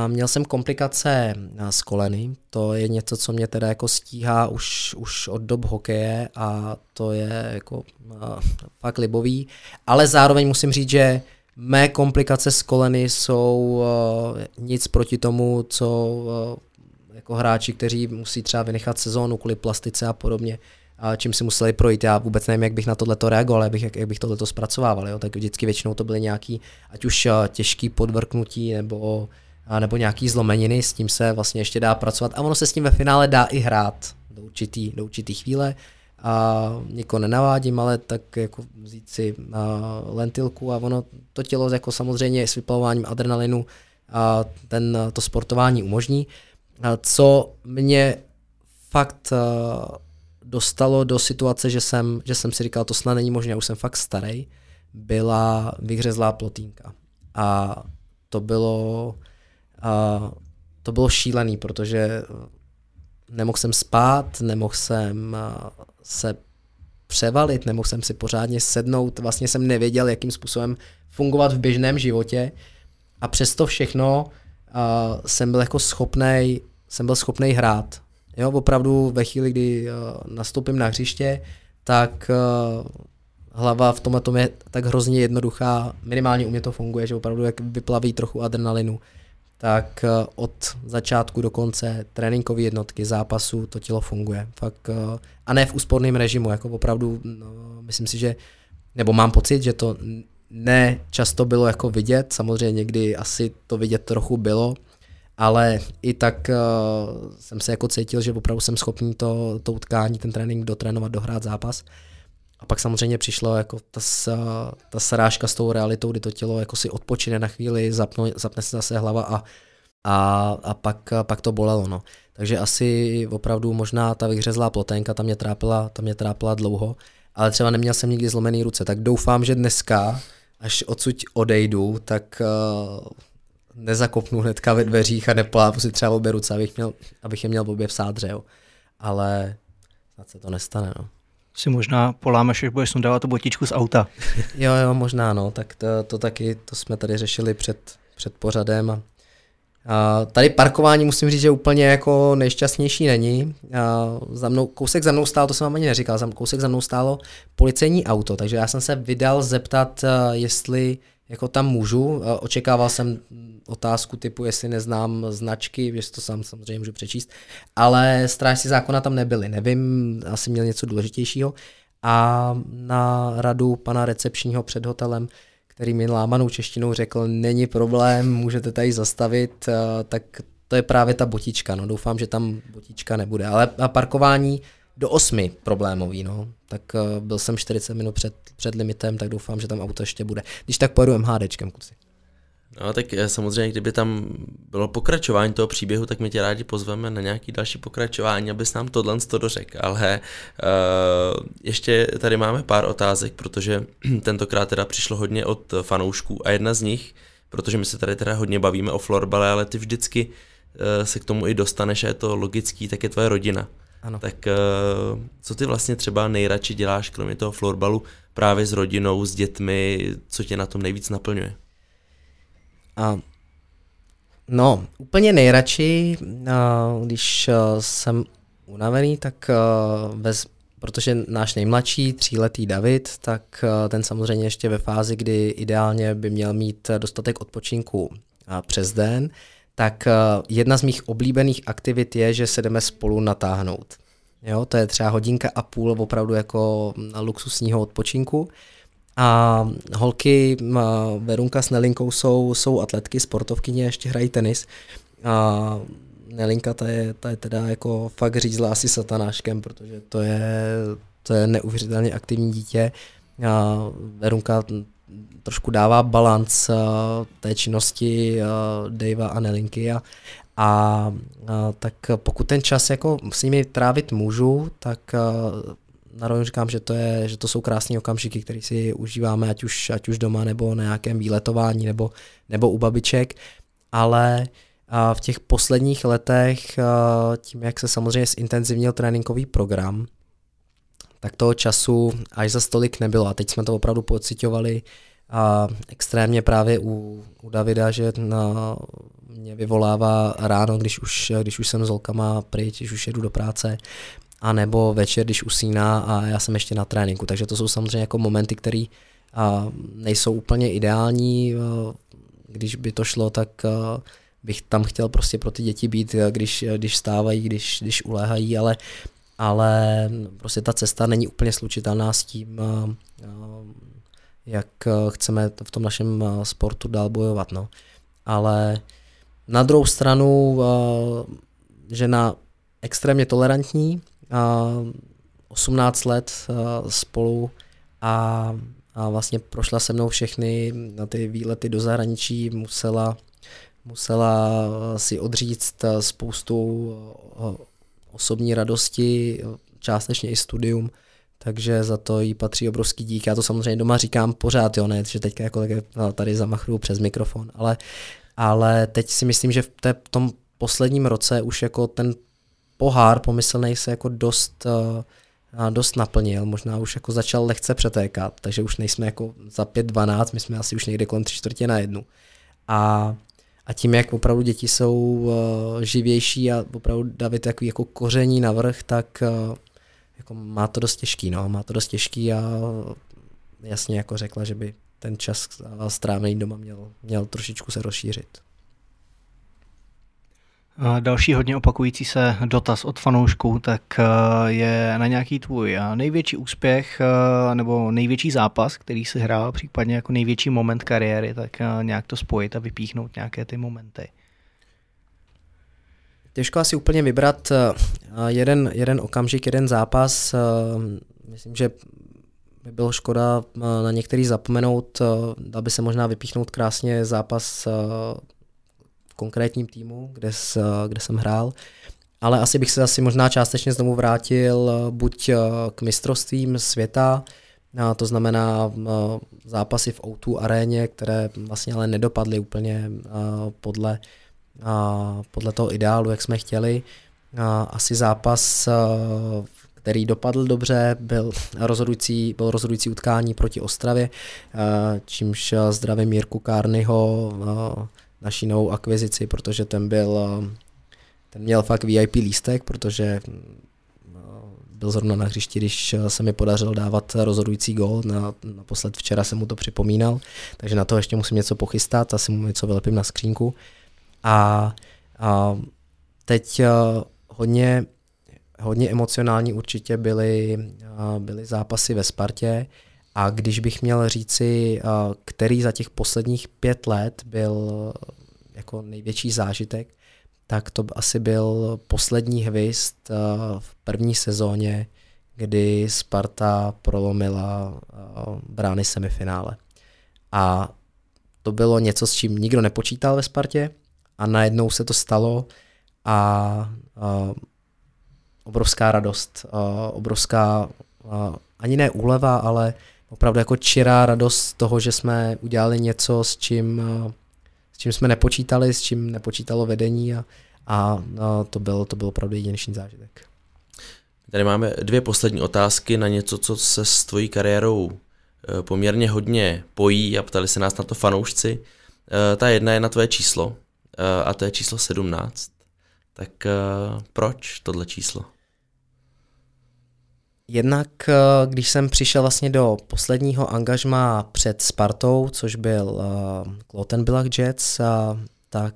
měl jsem komplikace s koleny, to je něco, co mě teda jako stíhá už, už od dob hokeje a to je jako a, fakt libový, ale zároveň musím říct, že mé komplikace s koleny jsou uh, nic proti tomu, co uh, jako hráči, kteří musí třeba vynechat sezónu kvůli plastice a podobně, a čím si museli projít. Já vůbec nevím, jak bych na tohle reagoval, jak bych, jak, jak bych tohle zpracovával. Jo? Tak vždycky většinou to byly nějaký, ať už uh, těžký podvrknutí nebo nebo nějaký zlomeniny, s tím se vlastně ještě dá pracovat a ono se s tím ve finále dá i hrát do určitý, do určitý chvíle a někoho nenavádím, ale tak jako vzít si lentilku a ono to tělo jako samozřejmě s vypalováním adrenalinu a ten, to sportování umožní. A co mě fakt dostalo do situace, že jsem, že jsem si říkal, to snad není možné, už jsem fakt starý, byla vyhřezlá plotínka. A to bylo, uh, to bylo šílený, protože nemohl jsem spát, nemohl jsem se převalit, nemohl jsem si pořádně sednout, vlastně jsem nevěděl, jakým způsobem fungovat v běžném životě. A přesto všechno uh, jsem byl jako schopnej, jsem byl schopný hrát. Jo, opravdu ve chvíli, kdy uh, nastoupím na hřiště, tak uh, hlava v tomhle tom je tak hrozně jednoduchá, minimálně u mě to funguje, že opravdu jak vyplaví trochu adrenalinu, tak uh, od začátku do konce tréninkové jednotky, zápasu, to tělo funguje. Fakt, uh, a ne v úsporném režimu, jako opravdu, no, myslím si, že, nebo mám pocit, že to ne často bylo jako vidět, samozřejmě někdy asi to vidět trochu bylo, ale i tak uh, jsem se jako cítil, že opravdu jsem schopný to, to utkání, ten trénink dotrénovat, dohrát zápas. A pak samozřejmě přišlo jako ta, ta srážka s tou realitou, kdy to tělo jako si odpočine na chvíli, zapno, zapne se zase hlava a, a, a pak, pak to bolelo. No. Takže asi opravdu možná ta vyhřezlá ploténka, ta mě trápila, ta mě trápila dlouho, ale třeba neměl jsem nikdy zlomený ruce, tak doufám, že dneska až odsud odejdu, tak uh, nezakopnu hnedka ve dveřích a neplávu si třeba obě ruce, abych, měl, abych je měl obě v sádře, jo. Ale snad se to nestane, no. Si možná polámeš, až budeš sundávat tu botičku z auta. jo, jo, možná, no. Tak to, to taky, to jsme tady řešili před, před pořadem a a tady parkování musím říct, že úplně jako nejšťastnější není. A za mnou, kousek za mnou stál, to jsem vám ani neříkal, za, kousek za mnou stálo policejní auto, takže já jsem se vydal zeptat, jestli jako tam můžu. Očekával jsem otázku typu, jestli neznám značky, že to sám samozřejmě můžu přečíst, ale strážci zákona tam nebyli, nevím, asi měl něco důležitějšího. A na radu pana recepčního před hotelem který mi lámanou češtinou řekl, není problém, můžete tady zastavit, tak to je právě ta botička, no doufám, že tam botička nebude, ale parkování do osmi problémový, no. Tak uh, byl jsem 40 minut před, před limitem, tak doufám, že tam auto ještě bude. Když tak pojedu MHDčkem, kluci. No tak eh, samozřejmě, kdyby tam bylo pokračování toho příběhu, tak my tě rádi pozveme na nějaký další pokračování, abys nám tohle to dořekl. Ale uh, ještě tady máme pár otázek, protože tentokrát teda přišlo hodně od fanoušků a jedna z nich, protože my se tady teda hodně bavíme o florbale, ale ty vždycky uh, se k tomu i dostaneš a je to logický, tak je tvoje rodina. Ano. Tak uh, co ty vlastně třeba nejradši děláš, kromě toho florbalu, právě s rodinou, s dětmi, co tě na tom nejvíc naplňuje? A no, úplně nejradši, když jsem unavený, tak bez, protože náš nejmladší, tříletý David, tak ten samozřejmě ještě ve fázi, kdy ideálně by měl mít dostatek odpočinku přes den, tak jedna z mých oblíbených aktivit je, že se jdeme spolu natáhnout. Jo, to je třeba hodinka a půl opravdu jako luxusního odpočinku. A holky, Verunka s Nelinkou jsou, jsou atletky, sportovkyně, ještě hrají tenis. A Nelinka ta je, ta je teda jako fakt řízla asi satanáškem, protože to je, to je neuvěřitelně aktivní dítě. A Verunka trošku dává balans té činnosti Davea a Nelinky a, a, tak pokud ten čas jako s nimi trávit můžu, tak na rovinu říkám, že to, je, že to jsou krásné okamžiky, které si užíváme, ať už, ať už doma, nebo na nějakém výletování, nebo, nebo u babiček, ale v těch posledních letech, tím jak se samozřejmě zintenzivnil tréninkový program, tak toho času až za stolik nebylo. A teď jsme to opravdu pocitovali a extrémně právě u, u Davida, že na, mě vyvolává ráno, když už, když už jsem s holkama pryč, když už jedu do práce, a nebo večer, když usíná a já jsem ještě na tréninku. Takže to jsou samozřejmě jako momenty, které nejsou úplně ideální. Když by to šlo, tak bych tam chtěl prostě pro ty děti být, když, když stávají, když, když uléhají, ale, ale prostě ta cesta není úplně slučitelná s tím, jak chceme v tom našem sportu dál bojovat. No. Ale na druhou stranu žena extrémně tolerantní, 18 let spolu a, a vlastně prošla se mnou všechny na ty výlety do zahraničí, musela, musela si odříct spoustu osobní radosti, částečně i studium, takže za to jí patří obrovský dík. Já to samozřejmě doma říkám pořád, jo, ne, že teďka jako tady zamachru přes mikrofon, ale, ale teď si myslím, že v té, tom posledním roce už jako ten pohár pomyslný se jako dost, uh, dost naplnil, možná už jako začal lehce přetékat, takže už nejsme jako za 5-12, my jsme asi už někde kolem tři čtvrtě na jednu. A, a tím, jak opravdu děti jsou uh, živější a opravdu David jako koření navrh, tak uh, jako má to dost těžký, no, má to dost těžký a jasně jako řekla, že by ten čas strávený doma měl, měl trošičku se rozšířit. Další hodně opakující se dotaz od fanoušků, tak eh, je na nějaký tvůj eh, největší úspěch eh, nebo největší zápas, který si hrál, případně jako největší moment kariéry, tak nějak to spojit a vypíchnout nějaké ty momenty. Těžko asi úplně vybrat jeden, jeden okamžik, jeden zápas. Myslím, že by bylo škoda na některý zapomenout, dal by se možná vypíchnout krásně zápas konkrétním týmu, kde, kde jsem hrál. Ale asi bych se asi možná částečně znovu vrátil eh, buď eh, k mistrovstvím světa, to znamená eh, zápasy v O2 aréně, které vlastně ale nedopadly úplně podle, podle toho ideálu, jak jsme chtěli. Asi zápas, který dopadl dobře, byl rozhodující, byl rozhodující utkání proti Ostravě, čímž zdravím Jirku Kárnyho, naší novou akvizici, protože ten byl, ten měl fakt VIP lístek, protože byl zrovna na hřišti, když se mi podařilo dávat rozhodující gol. Na, naposled včera jsem mu to připomínal, takže na to ještě musím něco pochystat, asi mu něco vylepím na skřínku. A, a teď hodně, hodně emocionální určitě byly, byly zápasy ve Spartě, a když bych měl říci, který za těch posledních pět let byl jako největší zážitek, tak to asi byl poslední hvězd v první sezóně, kdy Sparta prolomila brány semifinále. A to bylo něco, s čím nikdo nepočítal ve Spartě a najednou se to stalo a, obrovská radost, obrovská ani ne úleva, ale opravdu jako čirá radost z toho, že jsme udělali něco, s čím, s čím jsme nepočítali, s čím nepočítalo vedení a, a, a to, byl, to byl opravdu jedinečný zážitek. Tady máme dvě poslední otázky na něco, co se s tvojí kariérou eh, poměrně hodně pojí a ptali se nás na to fanoušci. Eh, ta jedna je na tvoje číslo a to je číslo 17. Tak proč tohle číslo? Jednak, eh, když jsem přišel vlastně do posledního angažma před Spartou, což byl uh, Klotenbillach Jets, uh, tak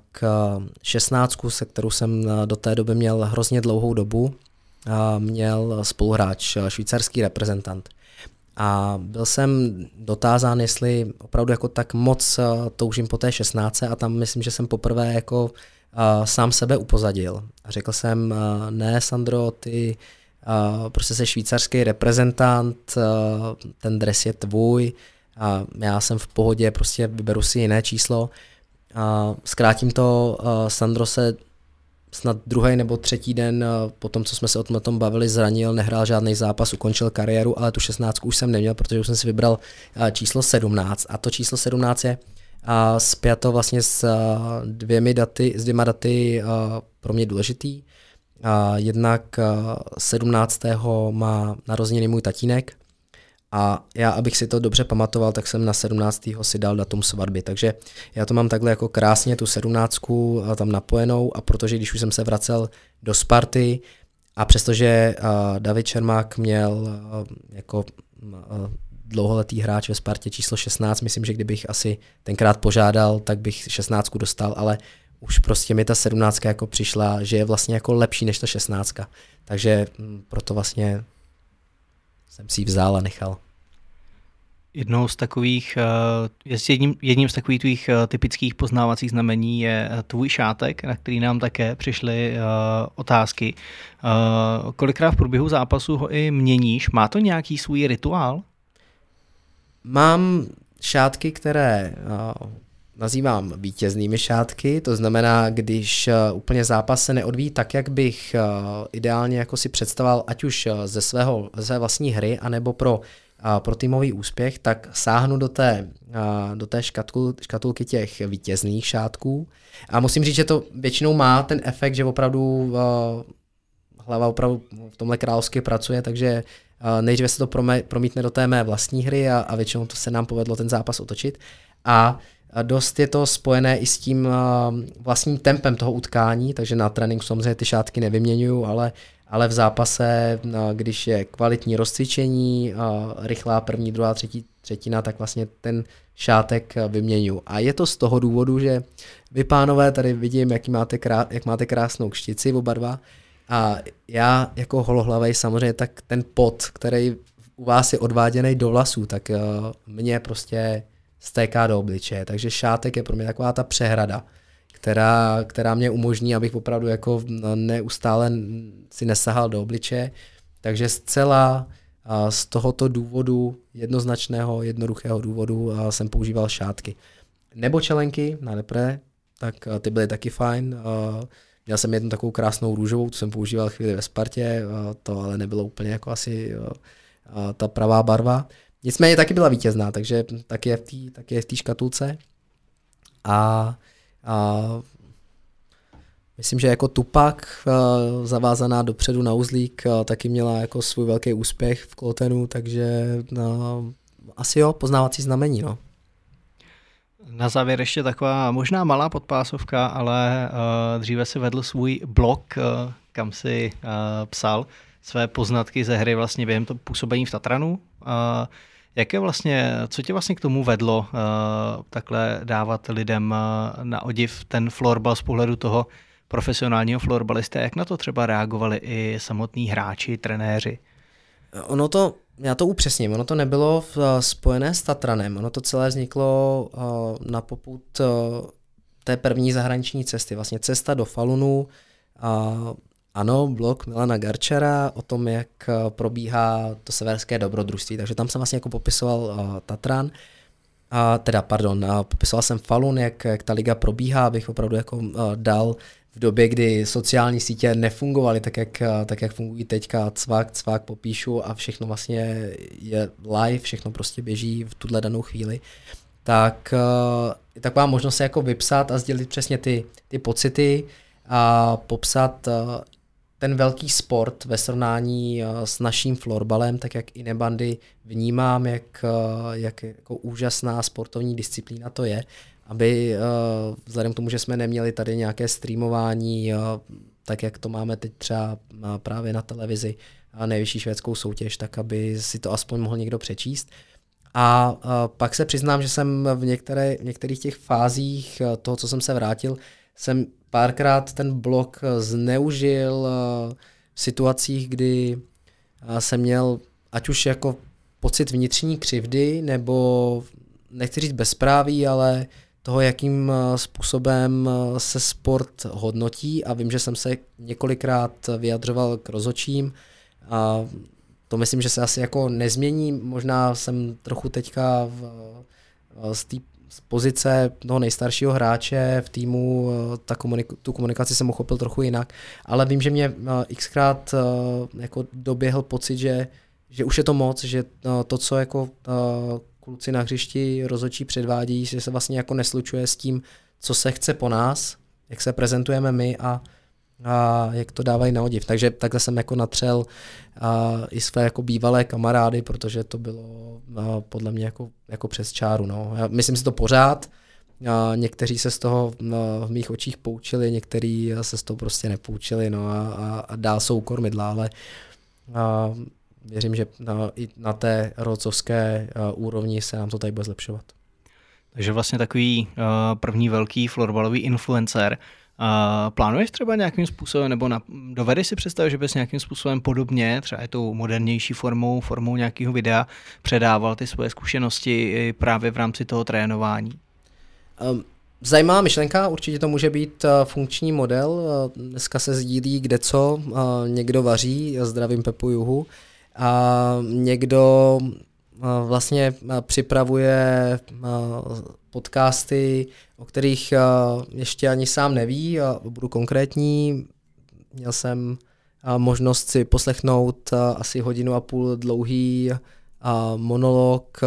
uh, 16, se kterou jsem do té doby měl hrozně dlouhou dobu, uh, měl spoluhráč, švýcarský reprezentant. A byl jsem dotázán, jestli opravdu jako tak moc uh, toužím po té 16 a tam myslím, že jsem poprvé jako uh, sám sebe upozadil. A řekl jsem, uh, ne Sandro, ty uh, prostě jsi švýcarský reprezentant, uh, ten dres je tvůj a já jsem v pohodě, prostě vyberu si jiné číslo. Uh, zkrátím to, uh, Sandro se snad druhý nebo třetí den uh, po tom, co jsme se o tom bavili, zranil, nehrál žádný zápas, ukončil kariéru, ale tu 16 už jsem neměl, protože už jsem si vybral uh, číslo 17 a to číslo 17 je uh, spjato vlastně s dvěmi daty, s dvěma daty pro mě důležitý. A jednak 17. má narozeniny můj tatínek a já, abych si to dobře pamatoval, tak jsem na 17. si dal datum svatby. Takže já to mám takhle jako krásně tu 17. tam napojenou a protože když už jsem se vracel do Sparty a přestože David Čermák měl jako dlouholetý hráč ve Spartě číslo 16, myslím, že kdybych asi tenkrát požádal, tak bych 16 dostal, ale už prostě mi ta sedmnáctka jako přišla, že je vlastně jako lepší než ta šestnáctka. Takže mm, proto vlastně jsem si ji vzal a nechal. Jednou z takových, eh, jedním, jedním z takových tvých eh, typických poznávacích znamení je eh, tvůj šátek, na který nám také přišly otázky. Kolikrát v průběhu zápasu ho i měníš? Má to nějaký svůj rituál? Mám šátky, které nazývám vítěznými šátky, to znamená, když eh, úplně zápas se neodvíjí tak, jak bych ideálně jako si představoval, ať už ze, svého, ze své vlastní hry, anebo pro, pro týmový úspěch, tak sáhnu do té, do té škatul, škatulky těch vítězných šátků. A musím říct, že to většinou má ten efekt, že opravdu hlava opravdu v tomhle královsky pracuje, takže nejdříve se to promítne do té mé vlastní hry a, a většinou to se nám povedlo ten zápas otočit. A dost je to spojené i s tím vlastním tempem toho utkání, takže na tréninku samozřejmě ty šátky nevyměňuju, ale, ale v zápase, když je kvalitní rozcvičení, rychlá první, druhá, třetí třetina, tak vlastně ten šátek vyměňuju. A je to z toho důvodu, že vy pánové tady vidím, jak máte, krá, jak máte krásnou kštici oba dva, a já jako holohlavej samozřejmě, tak ten pot, který u vás je odváděný do vlasů, tak mě prostě stéká do obličeje. Takže šátek je pro mě taková ta přehrada, která, která mě umožní, abych opravdu jako neustále si nesahal do obličeje. Takže zcela z tohoto důvodu, jednoznačného, jednoduchého důvodu, jsem používal šátky. Nebo čelenky na repre, tak ty byly taky fajn. Měl jsem jednu takovou krásnou růžovou, tu jsem používal chvíli ve Spartě, to ale nebylo úplně jako asi ta pravá barva. Nicméně taky byla vítězná, takže taky je v té, taky je v škatulce. A, a myslím, že jako Tupak zavázaná dopředu na uzlík taky měla jako svůj velký úspěch v Klotenu, takže no, asi jo, poznávací znamení. No. Na závěr ještě taková možná malá podpásovka, ale uh, dříve si vedl svůj blog, uh, kam si uh, psal své poznatky ze hry vlastně během toho působení v Tatranu. Uh, jaké vlastně, co tě vlastně k tomu vedlo uh, takhle dávat lidem uh, na odiv ten florbal z pohledu toho profesionálního florbalista? Jak na to třeba reagovali i samotní hráči, trenéři? Ono to já to upřesním, ono to nebylo v, uh, spojené s Tatranem, ono to celé vzniklo uh, na poput uh, té první zahraniční cesty, vlastně cesta do Falunu, uh, ano, blog Milana Garčera o tom, jak uh, probíhá to severské dobrodružství, takže tam jsem vlastně jako popisoval uh, Tatran, a teda, pardon, a popisoval jsem Falun, jak, jak ta liga probíhá, abych opravdu jako uh, dal v době, kdy sociální sítě nefungovaly tak, jak, tak, jak fungují teďka, cvak, cvak, popíšu a všechno vlastně je live, všechno prostě běží v tuhle danou chvíli, tak eh, je taková možnost se jako vypsat a sdělit přesně ty, ty pocity a popsat eh, ten velký sport ve srovnání eh, s naším florbalem, tak jak i nebandy vnímám, jak, jak jako úžasná sportovní disciplína to je aby uh, vzhledem k tomu, že jsme neměli tady nějaké streamování, tak jak to máme teď třeba právě na televizi, nejvyšší švédskou soutěž, tak aby si to aspoň mohl někdo přečíst. A pak se přiznám, že jsem v, některé, v některých těch fázích toho, co jsem se vrátil, jsem párkrát ten blok zneužil uh, v situacích, kdy uh, jsem měl ať už jako pocit vnitřní křivdy, nebo nechci říct bezpráví, ale toho, jakým eh, způsobem eh, se sport hodnotí a vím, že jsem se několikrát vyjadřoval k rozočím a to myslím, že se asi jako nezmění. Možná jsem trochu teďka v, eh, z té z pozice toho nejstaršího hráče v týmu ta komunik- tu komunikaci jsem uchopil trochu jinak, ale vím, že mě xkrát jako doběhl pocit, že, že už je to moc, že to, co jako kluci na hřišti rozhodčí předvádí, že se vlastně jako neslučuje s tím, co se chce po nás, jak se prezentujeme my a, a jak to dávají na odiv. Takže takhle jsem jako natřel a, i své jako bývalé kamarády, protože to bylo podle mě jako, jako přes čáru. No. Já myslím si to pořád, a někteří se z toho no, v mých očích poučili, někteří se z toho prostě nepoučili no, a, a, a dál jsou kormidla, ale a, věřím, že na, i na té rocovské úrovni se nám to tady bude zlepšovat. Takže vlastně takový uh, první velký florbalový influencer. Uh, plánuješ třeba nějakým způsobem, nebo na, dovedeš si představit, že bys nějakým způsobem podobně, třeba je tou modernější formou, formou nějakého videa, předával ty svoje zkušenosti právě v rámci toho trénování? Um, Zajímavá myšlenka, určitě to může být funkční model. Dneska se sdílí kde co, někdo vaří, zdravím Pepu Juhu, a někdo vlastně připravuje podcasty, o kterých ještě ani sám neví, a budu konkrétní. Měl jsem možnost si poslechnout asi hodinu a půl dlouhý monolog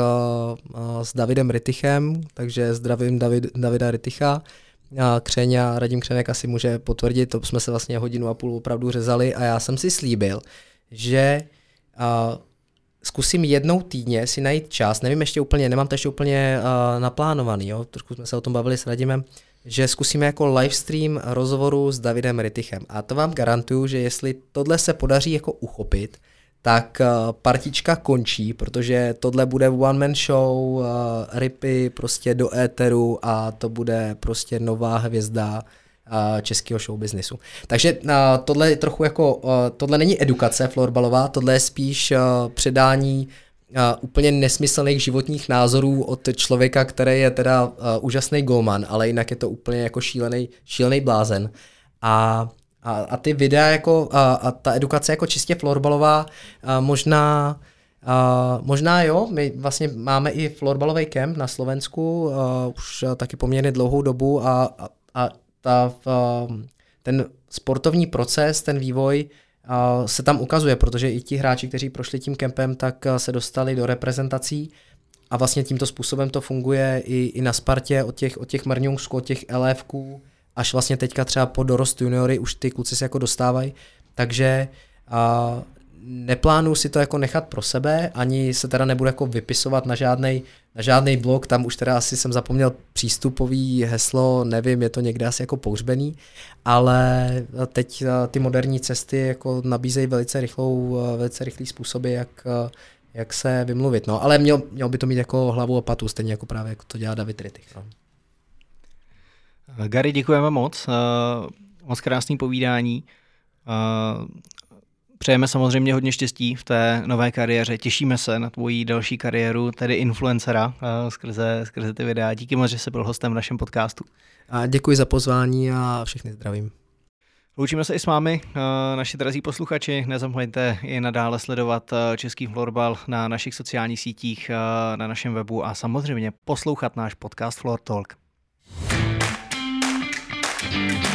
s Davidem Rytichem, takže zdravím David, Davida Ryticha. Křeňa, Radim Křenek asi může potvrdit, to jsme se vlastně hodinu a půl opravdu řezali a já jsem si slíbil, že zkusím jednou týdně si najít čas, nevím ještě úplně, nemám to ještě úplně uh, naplánovaný, jo? trošku jsme se o tom bavili s Radimem, že zkusíme jako livestream rozhovoru s Davidem Rytichem. A to vám garantuju, že jestli tohle se podaří jako uchopit, tak uh, partička končí, protože tohle bude one man show, uh, ripy prostě do éteru a to bude prostě nová hvězda českého showbiznisu. Takže uh, tohle je trochu jako, uh, tohle není edukace florbalová, tohle je spíš uh, předání uh, úplně nesmyslných životních názorů od člověka, který je teda uh, úžasný golman, ale jinak je to úplně jako šílený, šílený blázen. A a, a ty videa jako, a, a ta edukace jako čistě florbalová, a možná, a možná jo, my vlastně máme i florbalový kemp na Slovensku a, už taky poměrně dlouhou dobu a, a, a ta, a, ten sportovní proces, ten vývoj a, se tam ukazuje, protože i ti hráči, kteří prošli tím kempem, tak se dostali do reprezentací a vlastně tímto způsobem to funguje i, i na Spartě od těch, od těch Mrňungsků, od těch LFků, až vlastně teďka třeba po dorost juniory už ty kluci se jako dostávají, takže a, neplánuju si to jako nechat pro sebe, ani se teda nebudu jako vypisovat na žádný na žádný blog, tam už teda asi jsem zapomněl přístupový heslo, nevím, je to někde asi jako pohřbený, ale teď ty moderní cesty jako nabízejí velice rychlou, velice rychlý způsoby, jak, jak se vymluvit. No, ale měl, měl by to mít jako hlavu a patu, stejně jako právě jako to dělá David Rittich. No. Gary, děkujeme moc. Moc krásný povídání. Přejeme samozřejmě hodně štěstí v té nové kariéře. Těšíme se na tvoji další kariéru, tedy influencera uh, skrze, skrze ty videa. Díky moc, že jsi byl hostem v našem podcastu. A děkuji za pozvání a všechny zdravím. Loučíme se i s vámi, naši drazí posluchači. Nezapomeňte i nadále sledovat český florbal na našich sociálních sítích, na našem webu a samozřejmě poslouchat náš podcast Floor Talk. Thank you.